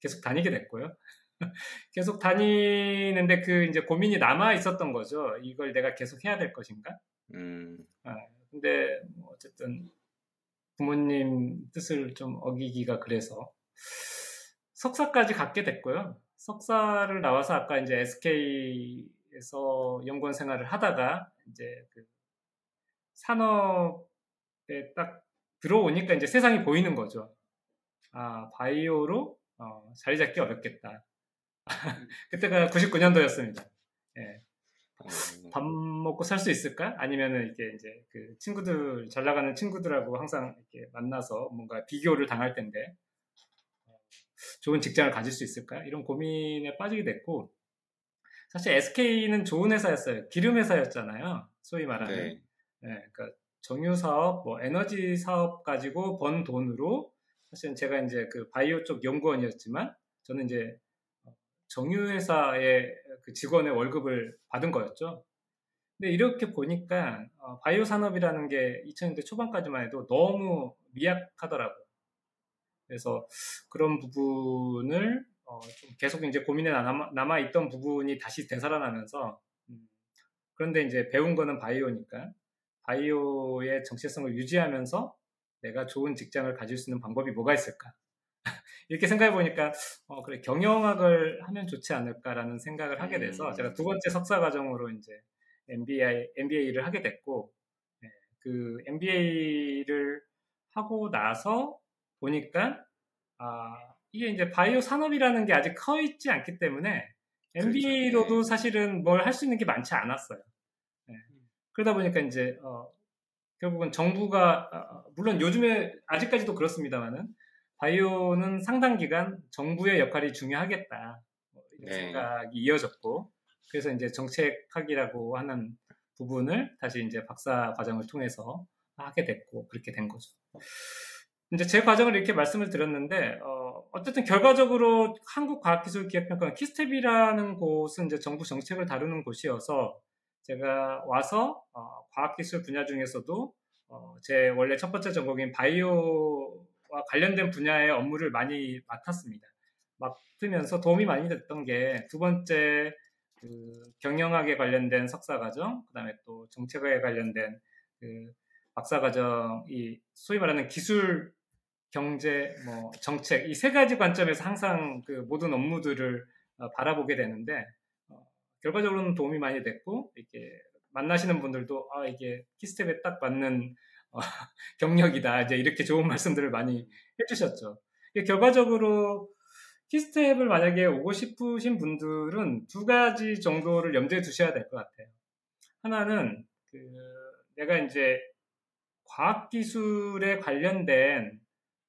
S4: 계속 다니게 됐고요. 계속 다니는데 그 이제 고민이 남아 있었던 거죠. 이걸 내가 계속 해야 될 것인가?
S2: 음.
S4: 아, 근데 뭐 어쨌든 부모님 뜻을 좀 어기기가 그래서 석사까지 갖게 됐고요. 석사를 나와서 아까 이제 SK에서 연구원 생활을 하다가 이제 그 산업에 딱 들어오니까 이제 세상이 보이는 거죠. 아, 바이오로 어, 자리 잡기 어렵겠다. 그때가 99년도였습니다. 예.
S2: 어,
S4: 밥 먹고 살 수 있을까? 아니면은 이렇게 이제 그 친구들 잘 나가는 친구들하고 항상 이렇게 만나서 뭔가 비교를 당할 텐데 어, 좋은 직장을 가질 수 있을까? 이런 고민에 빠지게 됐고 사실 SK는 좋은 회사였어요. 기름 회사였잖아요. 소위 말하는.
S2: 네.
S4: 네, 그러니까 정유 사업, 뭐 에너지 사업 가지고 번 돈으로 사실은 제가 이제 그 바이오 쪽 연구원이었지만 저는 이제 정유 회사의 그 직원의 월급을 받은 거였죠. 근데 이렇게 보니까 어, 바이오 산업이라는 게 2000년대 초반까지만 해도 너무 미약하더라고요. 그래서 그런 부분을 어, 좀 계속 이제 고민에 남아, 남아 있던 부분이 다시 되살아나면서 음, 그런데 이제 배운 거는 바이오니까 바이오의 정체성을 유지하면서 내가 좋은 직장을 가질 수 있는 방법이 뭐가 있을까? 이렇게 생각해 보니까 어, 그래 경영학을 하면 좋지 않을까라는 생각을 하게 돼서
S2: 음.
S4: 제가 두 번째 석사 과정으로 이제 MBA MBA를 하게 됐고 네, 그 MBA를 하고 나서 보니까 아 이게 이제 바이오 산업이라는 게 아직 커 있지 않기 때문에 MBA로도
S2: 그렇죠. 네.
S4: 사실은 뭘 할 수 있는 게 많지 않았어요. 네. 그러다 보니까 이제 어, 결국은 정부가 아, 물론 요즘에 아직까지도 그렇습니다만은 바이오는 상당 기간 정부의 역할이 중요하겠다 뭐 이런
S2: 네.
S4: 생각이 이어졌고 그래서 이제 정책학이라고 하는 부분을 다시 이제 박사 과정을 통해서 하게 됐고 그렇게 된 거죠. 이제 제 과정을 이렇게 말씀을 드렸는데 어, 쨌든 결과적으로 한국과학기술기획평가 키스텝이라는 곳은 이제 정부 정책을 다루는 곳이어서 제가 와서 어, 과학기술 분야 중에서도 어, 제 원래 첫 번째 전공인 바이오와 관련된 분야의 업무를 많이 맡았습니다. 맡으면서 도움이 많이 됐던 게 두 번째 그 경영학에 관련된 석사 과정, 그 다음에 또 정책에 관련된 그 박사 과정이 소위 말하는 기술, 경제, 뭐 정책 이 세 가지 관점에서 항상 그 모든 업무들을 어, 바라보게 되는데 어, 결과적으로는 도움이 많이 됐고 이렇게 만나시는 분들도 아 이게 키스텝에 딱 맞는 어, 경력이다 이제 이렇게 좋은 말씀들을 많이 해주셨죠. 결과적으로 키스텝을 만약에 오고 싶으신 분들은 두 가지 정도를 염두에 두셔야 될 것 같아요. 하나는 그 내가 이제 과학기술에 관련된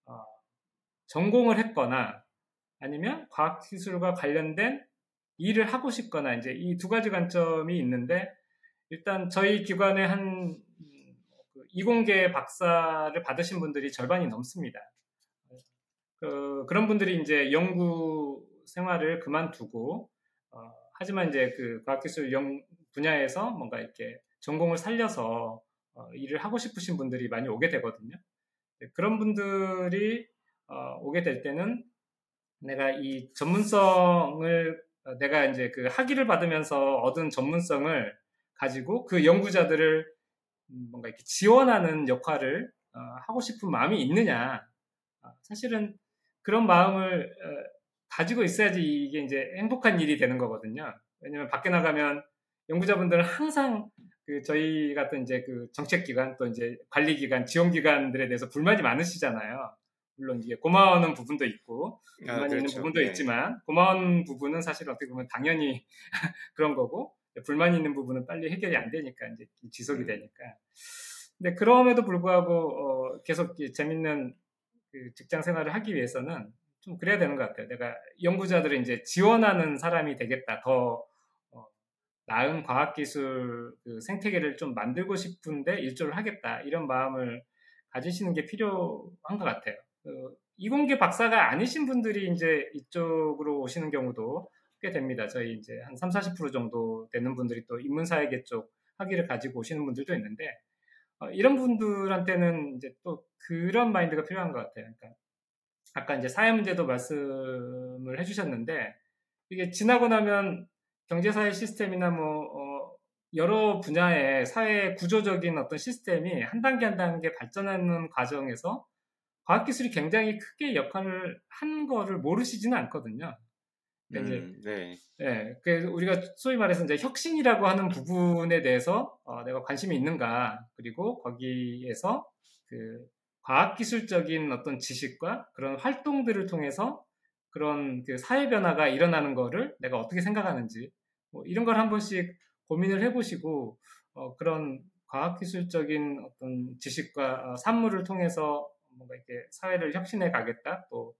S4: 어, 전공을 했거나 아니면 과학기술과 관련된 일을 하고 싶거나 이제 이 두 가지 관점이 있는데 일단 저희 기관에 한 이공계 박사를 받으신 분들이 절반이 넘습니다. 그, 그런 분들이 이제 연구 생활을 그만두고 어, 하지만 이제 그 과학기술 영 분야에서 뭔가 이렇게 전공을 살려서 어, 일을 하고 싶으신 분들이 많이 오게 되거든요. 네, 그런 분들이 어, 오게 될 때는 내가 이 전문성을 어, 내가 이제 그 학위를 받으면서 얻은 전문성을 가지고 그 연구자들을 음, 뭔가 이렇게 지원하는 역할을 어, 하고 싶은 마음이 있느냐. 어, 사실은 그런 마음을 어, 가지고 있어야지 이게 이제 행복한 일이 되는 거거든요. 왜냐면 밖에 나가면 연구자분들은 항상 그 저희 같은 이제 그 정책기관 또 이제 관리기관, 지원기관들에 대해서 불만이 많으시잖아요. 물론 이게 고마워하는 부분도 있고 불만이
S2: 아,
S4: 있는
S2: 그렇죠.
S4: 부분도
S2: 네.
S4: 있지만 고마운 부분은 사실 어떻게 보면 당연히 그런 거고 불만이 있는 부분은 빨리 해결이 안 되니까 이제 지속이
S2: 음.
S4: 되니까. 근데 그럼에도 불구하고 어, 계속 이 재밌는 그 직장 생활을 하기 위해서는 좀 그래야 되는 것 같아요. 내가 연구자들을 이제 지원하는 사람이 되겠다. 더 어, 나은 과학기술 그 생태계를 좀 만들고 싶은데 일조를 하겠다. 이런 마음을 가지시는 게 필요한 것 같아요. 그 이공계 박사가 아니신 분들이 이제 이쪽으로 오시는 경우도 꽤 됩니다. 저희 이제 한 3, 40% 정도 되는 분들이 또 인문사회계 쪽 학위를 가지고 오시는 분들도 있는데 어, 이런 분들한테는 이제 또 그런 마인드가 필요한 것 같아요. 그러니까 아까 이제 사회 문제도 말씀을 해주셨는데 이게 지나고 나면 경제사회 시스템이나 뭐 어, 여러 분야의 사회 구조적인 어떤 시스템이 한 단계 한 단계 발전하는 과정에서 과학기술이 굉장히 크게 역할을 한 거를 모르시지는 않거든요. 그러니까 이제
S2: 음, 네.
S4: 예, 그래서 우리가 소위 말해서 이제 혁신이라고 하는 부분에 대해서 어, 내가 관심이 있는가, 그리고 거기에서 그 과학기술적인 어떤 지식과 그런 활동들을 통해서 그런 그 사회 변화가 일어나는 거를 내가 어떻게 생각하는지, 뭐 이런 걸 한 번씩 고민을 해보시고, 어, 그런 과학기술적인 어떤 지식과 어, 산물을 통해서 뭔가 이렇게 사회를 혁신해 가겠다, 또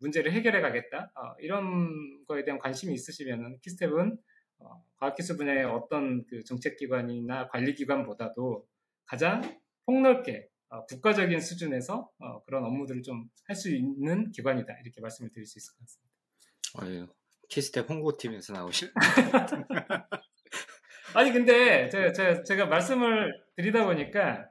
S4: 문제를 해결해 가겠다 어, 이런 거에 대한 관심이 있으시면은 키스텝은 어, 과학기술 분야의 어떤 그 정책기관이나 관리기관보다도 가장 폭넓게 어, 국가적인 수준에서 어, 그런 업무들을 좀 할 수 있는 기관이다 이렇게 말씀을 드릴 수 있을 것 같습니다.
S2: 어휴, 키스텝 홍보팀에서 나오신.
S4: 아니 근데 제가, 제가, 제가 말씀을 드리다 보니까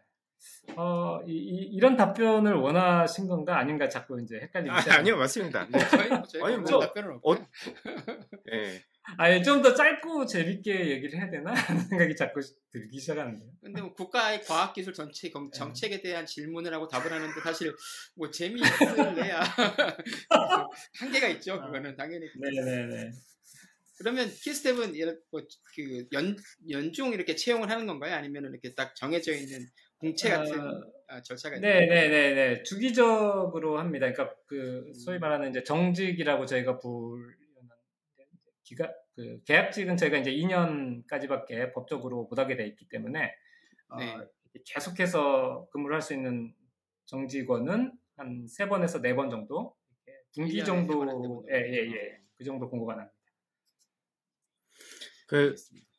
S4: 어, 이, 런 답변을 원하신 건가 아닌가 자꾸 이제 헷갈리기
S2: 아,
S4: 시작합니다.
S2: 아니요, 맞습니다. 네.
S3: 저희 저희
S2: 아니, 뭐,
S3: 답변은 없고.
S2: 어, 예.
S4: 아니 좀 더 짧고 재밌게 얘기를 해야 되나 하는 생각이 자꾸 들기 시작하는데요.
S3: 근데 뭐 국가의 과학기술 전체
S4: 네.
S3: 검- 정책에 대한 질문을 하고 답을 하는데 사실 뭐 재미있을래야 한계가 있죠. 그거는 당연히.
S4: 네네네.
S3: 그러면 키스텝은 이런 뭐그 연 연중 이렇게 채용을 하는 건가요? 아니면 이렇게 딱 정해져 있는 공채 같은
S4: 어,
S3: 아, 절차가 있나요?
S4: 네네네 네. 주기적으로 합니다. 그러니까 그 소위
S3: 음.
S4: 말하는 이제 정직이라고 저희가 부르는 기가 그 계약직은 저희가 이제 2년까지밖에 법적으로 못 하게 돼 있기 때문에 어,
S3: 네.
S4: 계속해서 근무를 할 수 있는 정직원은 한 세 번에서 네 번 정도 분기
S3: 1년에 세 번에서 네
S4: 정도
S3: 번 정도.
S4: 예예 예 그 정도 공고가 납니다.
S2: 그,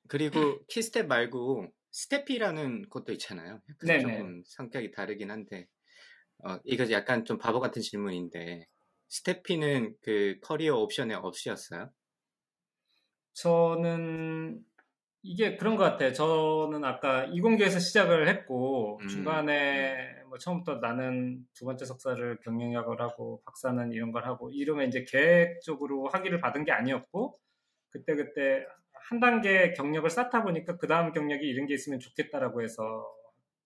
S2: 그리고 KISTEP 말고 STEPI라는 것도 있잖아요. 약간
S4: 네네.
S2: 조금 성격이 다르긴 한데, 어, 이거 약간 좀 바보 같은 질문인데, STEPI는 그 커리어 옵션에 없으셨어요?
S4: 저는 이게 그런 것 같아요. 저는 아까 이공계에서 시작을 했고
S2: 음.
S4: 중간에 뭐 처음부터 나는 두 번째 석사를 경영학을 하고 박사는 이런 걸 하고 이러면 이제 계획적으로 학위를 받은 게 아니었고 그때 그때 한 단계 경력을 쌓다 보니까 그 다음 경력이 이런 게 있으면 좋겠다라고 해서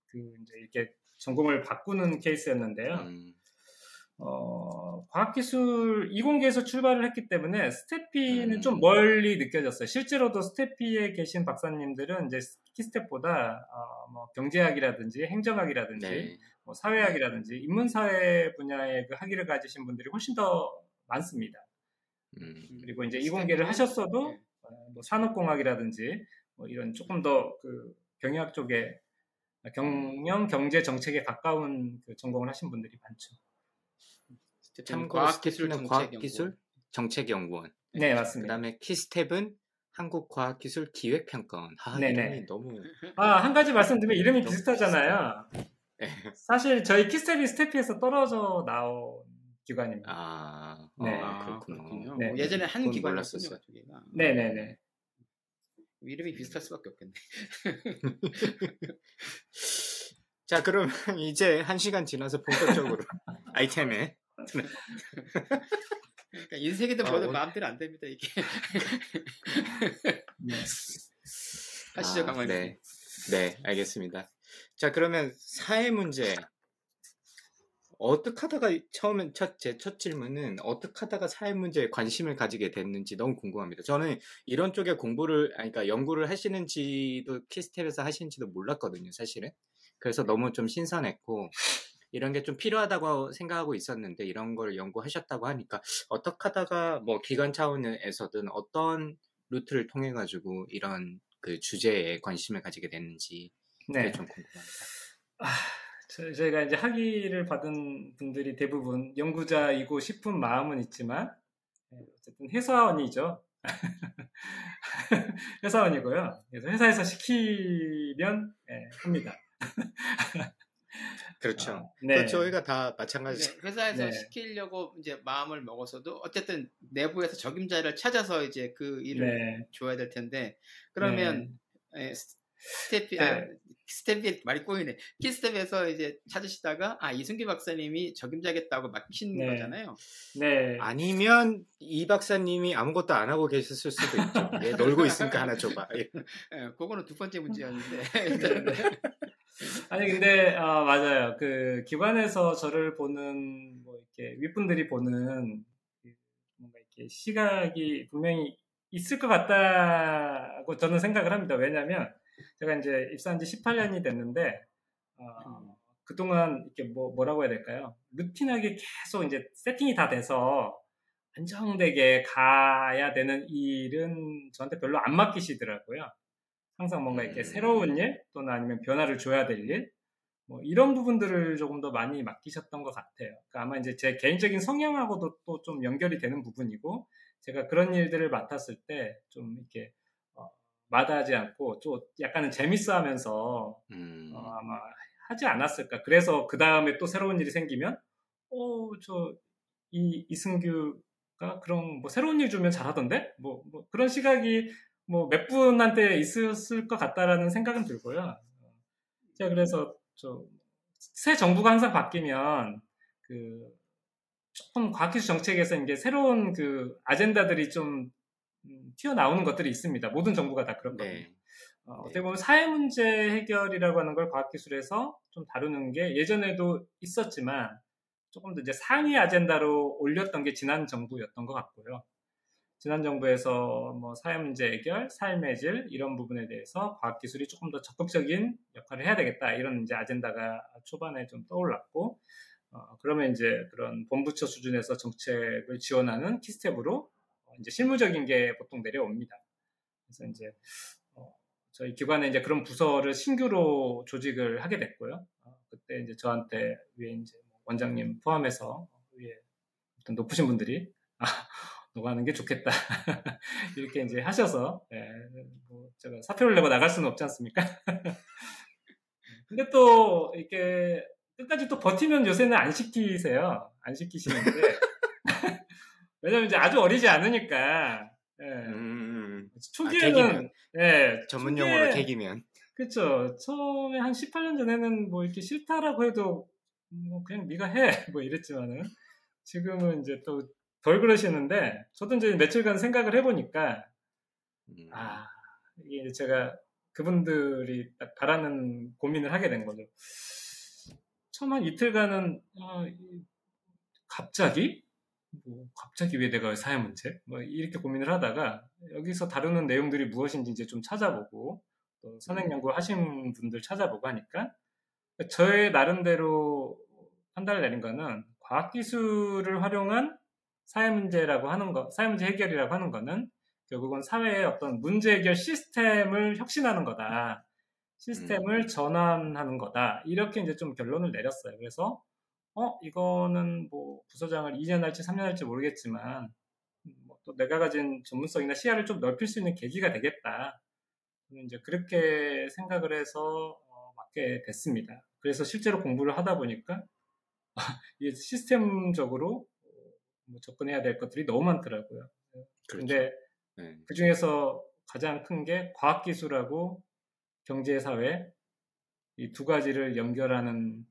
S4: 그 이제 이렇게 전공을 바꾸는 케이스였는데요.
S2: 음,
S4: 어, 과학기술 이공계에서 출발을 했기 때문에 스테피는
S2: 음.
S4: 좀 멀리 느껴졌어요. 실제로도 스테피에 계신 박사님들은 이제 키스텝보다 어, 뭐 경제학이라든지 행정학이라든지
S2: 네.
S4: 뭐 사회학이라든지 인문사회 분야의 그 학위를 가지신 분들이 훨씬 더 많습니다.
S2: 음,
S4: 그리고 이제 이공계를 하셨어도
S3: 네.
S4: 어, 뭐 산업공학이라든지 뭐 이런 조금 더 그 경영학 쪽에 경영 경제 정책에 가까운 그 전공을 하신 분들이 많죠.
S2: 참고로
S3: 과학기술
S2: 스테피는
S3: 정책연구원.
S2: 과학기술 정책연구원.
S4: 네,
S2: 그
S4: 맞습니다.
S2: 다음에 키스텝은 한국과학기술 기획평가원. 아,
S4: 네네.
S2: 이름이 너무.
S4: 아, 한 가지 말씀드리면 이름이 비슷하잖아요.
S2: 네.
S4: 사실 저희 키스텝이 스테피에서 떨어져 나온 기관입니다.
S2: 아,
S4: 네.
S2: 아,
S3: 아,
S2: 그렇군요.
S3: 그렇군요.
S4: 네.
S3: 뭐 예전에 한.
S2: 몰랐었어요.
S3: 두 개가.
S4: 네네네.
S3: 이름이 비슷할 수밖에 없겠네.
S2: 자, 그럼 이제 한 시간 지나서 본격적으로 아이템에
S3: 그러니까 인생이든
S2: 아,
S3: 뭐든
S2: 오늘-
S3: 마음대로 안 됩니다 이게.
S4: 네.
S3: 하시죠
S2: 아,
S3: 강만님.
S2: 네. 네, 알겠습니다. 자, 그러면 사회 문제. 어떻게 하다가 처음엔 첫, 제 첫 질문은 어떻게 하다가 사회 문제에 관심을 가지게 됐는지 너무 궁금합니다. 저는 이런 쪽에 공부를, 아니, 그러니까 연구를 하시는지도 키스텝에서 하시는지도 몰랐거든요, 사실은. 그래서 너무 좀 신선했고, 이런 게 좀 필요하다고 생각하고 있었는데, 이런 걸 연구하셨다고 하니까, 어떻게 하다가 뭐 기관 차원에서든 어떤 루트를 통해 가지고 이런 그 주제에 관심을 가지게 됐는지
S4: 네.
S2: 좀 궁금합니다.
S4: 아, 저- 저희가 이제 학위를 받은 분들이 대부분 연구자이고 싶은 마음은 있지만 네, 어쨌든 회사원이죠. 회사원이고요. 그래서 회사에서 시키면 예, 합니다.
S2: 그렇죠.
S4: 아, 네.
S2: 그 저희가 다 마찬가지.
S3: 네, 회사에서
S4: 네.
S3: 시키려고 이제 마음을 먹었어도 어쨌든 내부에서 적임자를 찾아서 이제 그 일을
S4: 네.
S3: 줘야 될 텐데 그러면 에, 스- 스텝이
S4: 네.
S3: 아, 스텝이 말이 꼬이네 KISTEP에서 이제 찾으시다가 아 이승규 박사님이 적임자겠다고 맡기신
S4: 네.
S3: 거잖아요.
S4: 네.
S2: 아니면 이 박사님이 아무것도 안 하고 계셨을 수도 있죠. 얘 놀고 있으니까 하나 줘봐. 예.
S3: 예, 그거는 두 번째 문제였는데
S4: 아니 근데 아, 맞아요. 그 기관에서 저를 보는 뭐 이렇게 윗분들이 보는 그 뭔가 이렇게 시각이 분명히 있을 것 같다고 저는 생각을 합니다. 왜냐하면 제가 이제 입사한 지 18년이 됐는데 어, 그동안 이렇게 뭐 뭐라고 해야 될까요? 루틴하게 계속 이제 세팅이 다 돼서 안정되게 가야 되는 일은 저한테 별로 안 맡기시더라고요. 항상 뭔가 이렇게
S2: 음.
S4: 새로운 일 또는 아니면 변화를 줘야 될 일, 뭐 이런 부분들을 조금 더 많이 맡기셨던 것 같아요. 그러니까 아마 이제 제 개인적인 성향하고도 또 좀 연결이 되는 부분이고, 제가 그런 일들을 맡았을 때 좀 이렇게 어, 마다하지 않고 좀 약간은 재밌어하면서
S2: 음.
S4: 어, 아마 하지 않았을까. 그래서 그 다음에 또 새로운 일이 생기면, 어, 저, 이, 이승규가 그런, 뭐, 새로운 일 주면 잘하던데? 뭐, 뭐 그런 시각이 뭐, 몇 분한테 있었을 것 같다라는 생각은 들고요. 제가 그래서, 저, 새 정부가 항상 바뀌면, 그, 조금 과학기술 정책에서 이제 새로운 그 아젠다들이 좀 음, 튀어나오는 것들이 있습니다. 모든 정부가 다 그렇거든요.
S2: 네.
S4: 어,
S2: 네.
S4: 어떻게 보면 사회 문제 해결이라고 하는 걸 과학기술에서 좀 다루는 게 예전에도 있었지만 조금 더 이제 상위 아젠다로 올렸던 게 지난 정부였던 것 같고요. 지난 정부에서 뭐 사회 문제 해결, 삶의 질 이런 부분에 대해서 과학 기술이 조금 더 적극적인 역할을 해야 되겠다 이런 이제 아젠다가 초반에 좀 떠올랐고 어, 그러면 이제 그런 범부처 수준에서 정책을 지원하는 KISTEP으로 어, 이제 실무적인 게 보통 내려옵니다. 그래서 이제 어, 저희 기관에 이제 그런 부서를 신규로 조직을 하게 됐고요. 어, 그때 이제 저한테 위에 이제 뭐 원장님 포함해서 위에 어떤 높으신 분들이 아, 너가 하는 게 좋겠다 이렇게 이제 하셔서 예, 뭐 제가 사표를 내고 나갈 수는 없지 않습니까? 근데 또 이렇게 끝까지 또 버티면 요새는 안 시키세요. 안 시키시는데 왜냐면 이제 아주 어리지 않으니까 예.
S2: 음,
S4: 초기에는
S2: 계기면.
S4: 예,
S2: 전문
S4: 초기에-
S2: 용어로 계기면.
S4: 그쵸. 처음에 한 18년 전에는 뭐 이렇게 싫다라고 해도 뭐 그냥 네가 해. 뭐 이랬지만은 지금은 이제 또 덜 그러시는데 저도 이제 며칠간 생각을 해보니까
S2: 음.
S4: 아, 이게 이제 제가 그분들이 딱 바라는 고민을 하게 된 거죠. 처음 한 이틀간은 아, 이- 갑자기 뭐 갑자기 왜 내가 사회 문제 뭐 이렇게 고민을 하다가 여기서 다루는 내용들이 무엇인지 이제 좀 찾아보고 또 선행 연구 하신 분들 찾아보고 하니까 저의 나름대로 판단을 내린 거는 과학 기술을 활용한 사회 문제라고 하는 거, 사회 문제 해결이라고 하는 거는 결국은 사회의 어떤 문제 해결 시스템을 혁신하는 거다. 시스템을 전환하는 거다. 이렇게 이제 좀 결론을 내렸어요. 그래서 어 이거는 뭐 부서장을 2년 할지 3년 할지 모르겠지만 뭐 또 내가 가진 전문성이나 시야를 좀 넓힐 수 있는 계기가 되겠다. 이제 그렇게 생각을 해서 어, 맡게 됐습니다. 그래서 실제로 공부를 하다 보니까 이게 시스템적으로 뭐 접근해야 될 것들이 너무 많더라고요.
S2: 그렇죠.
S4: 근데
S2: 네.
S4: 그 중에서 가장 큰 게 과학기술하고 경제사회 이 두 가지를 연결하는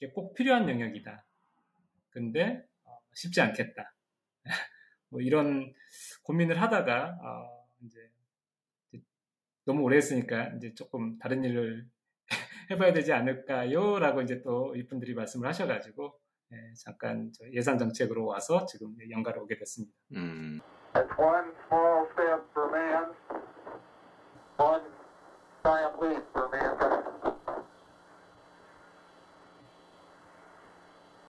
S4: 게 꼭 필요한 영역이다. 근데 어, 쉽지 않겠다. 뭐 이런 고민을 하다가 어, 이제 너무 오래 했으니까 이제 조금 다른 일을 해봐야 되지 않을까요?라고 이제 또 이분들이 말씀을 하셔가지고 예, 잠깐 예산 정책으로 와서 지금 연가를 오게 됐습니다.
S2: 음.
S5: It's one small step for man, one giant leap for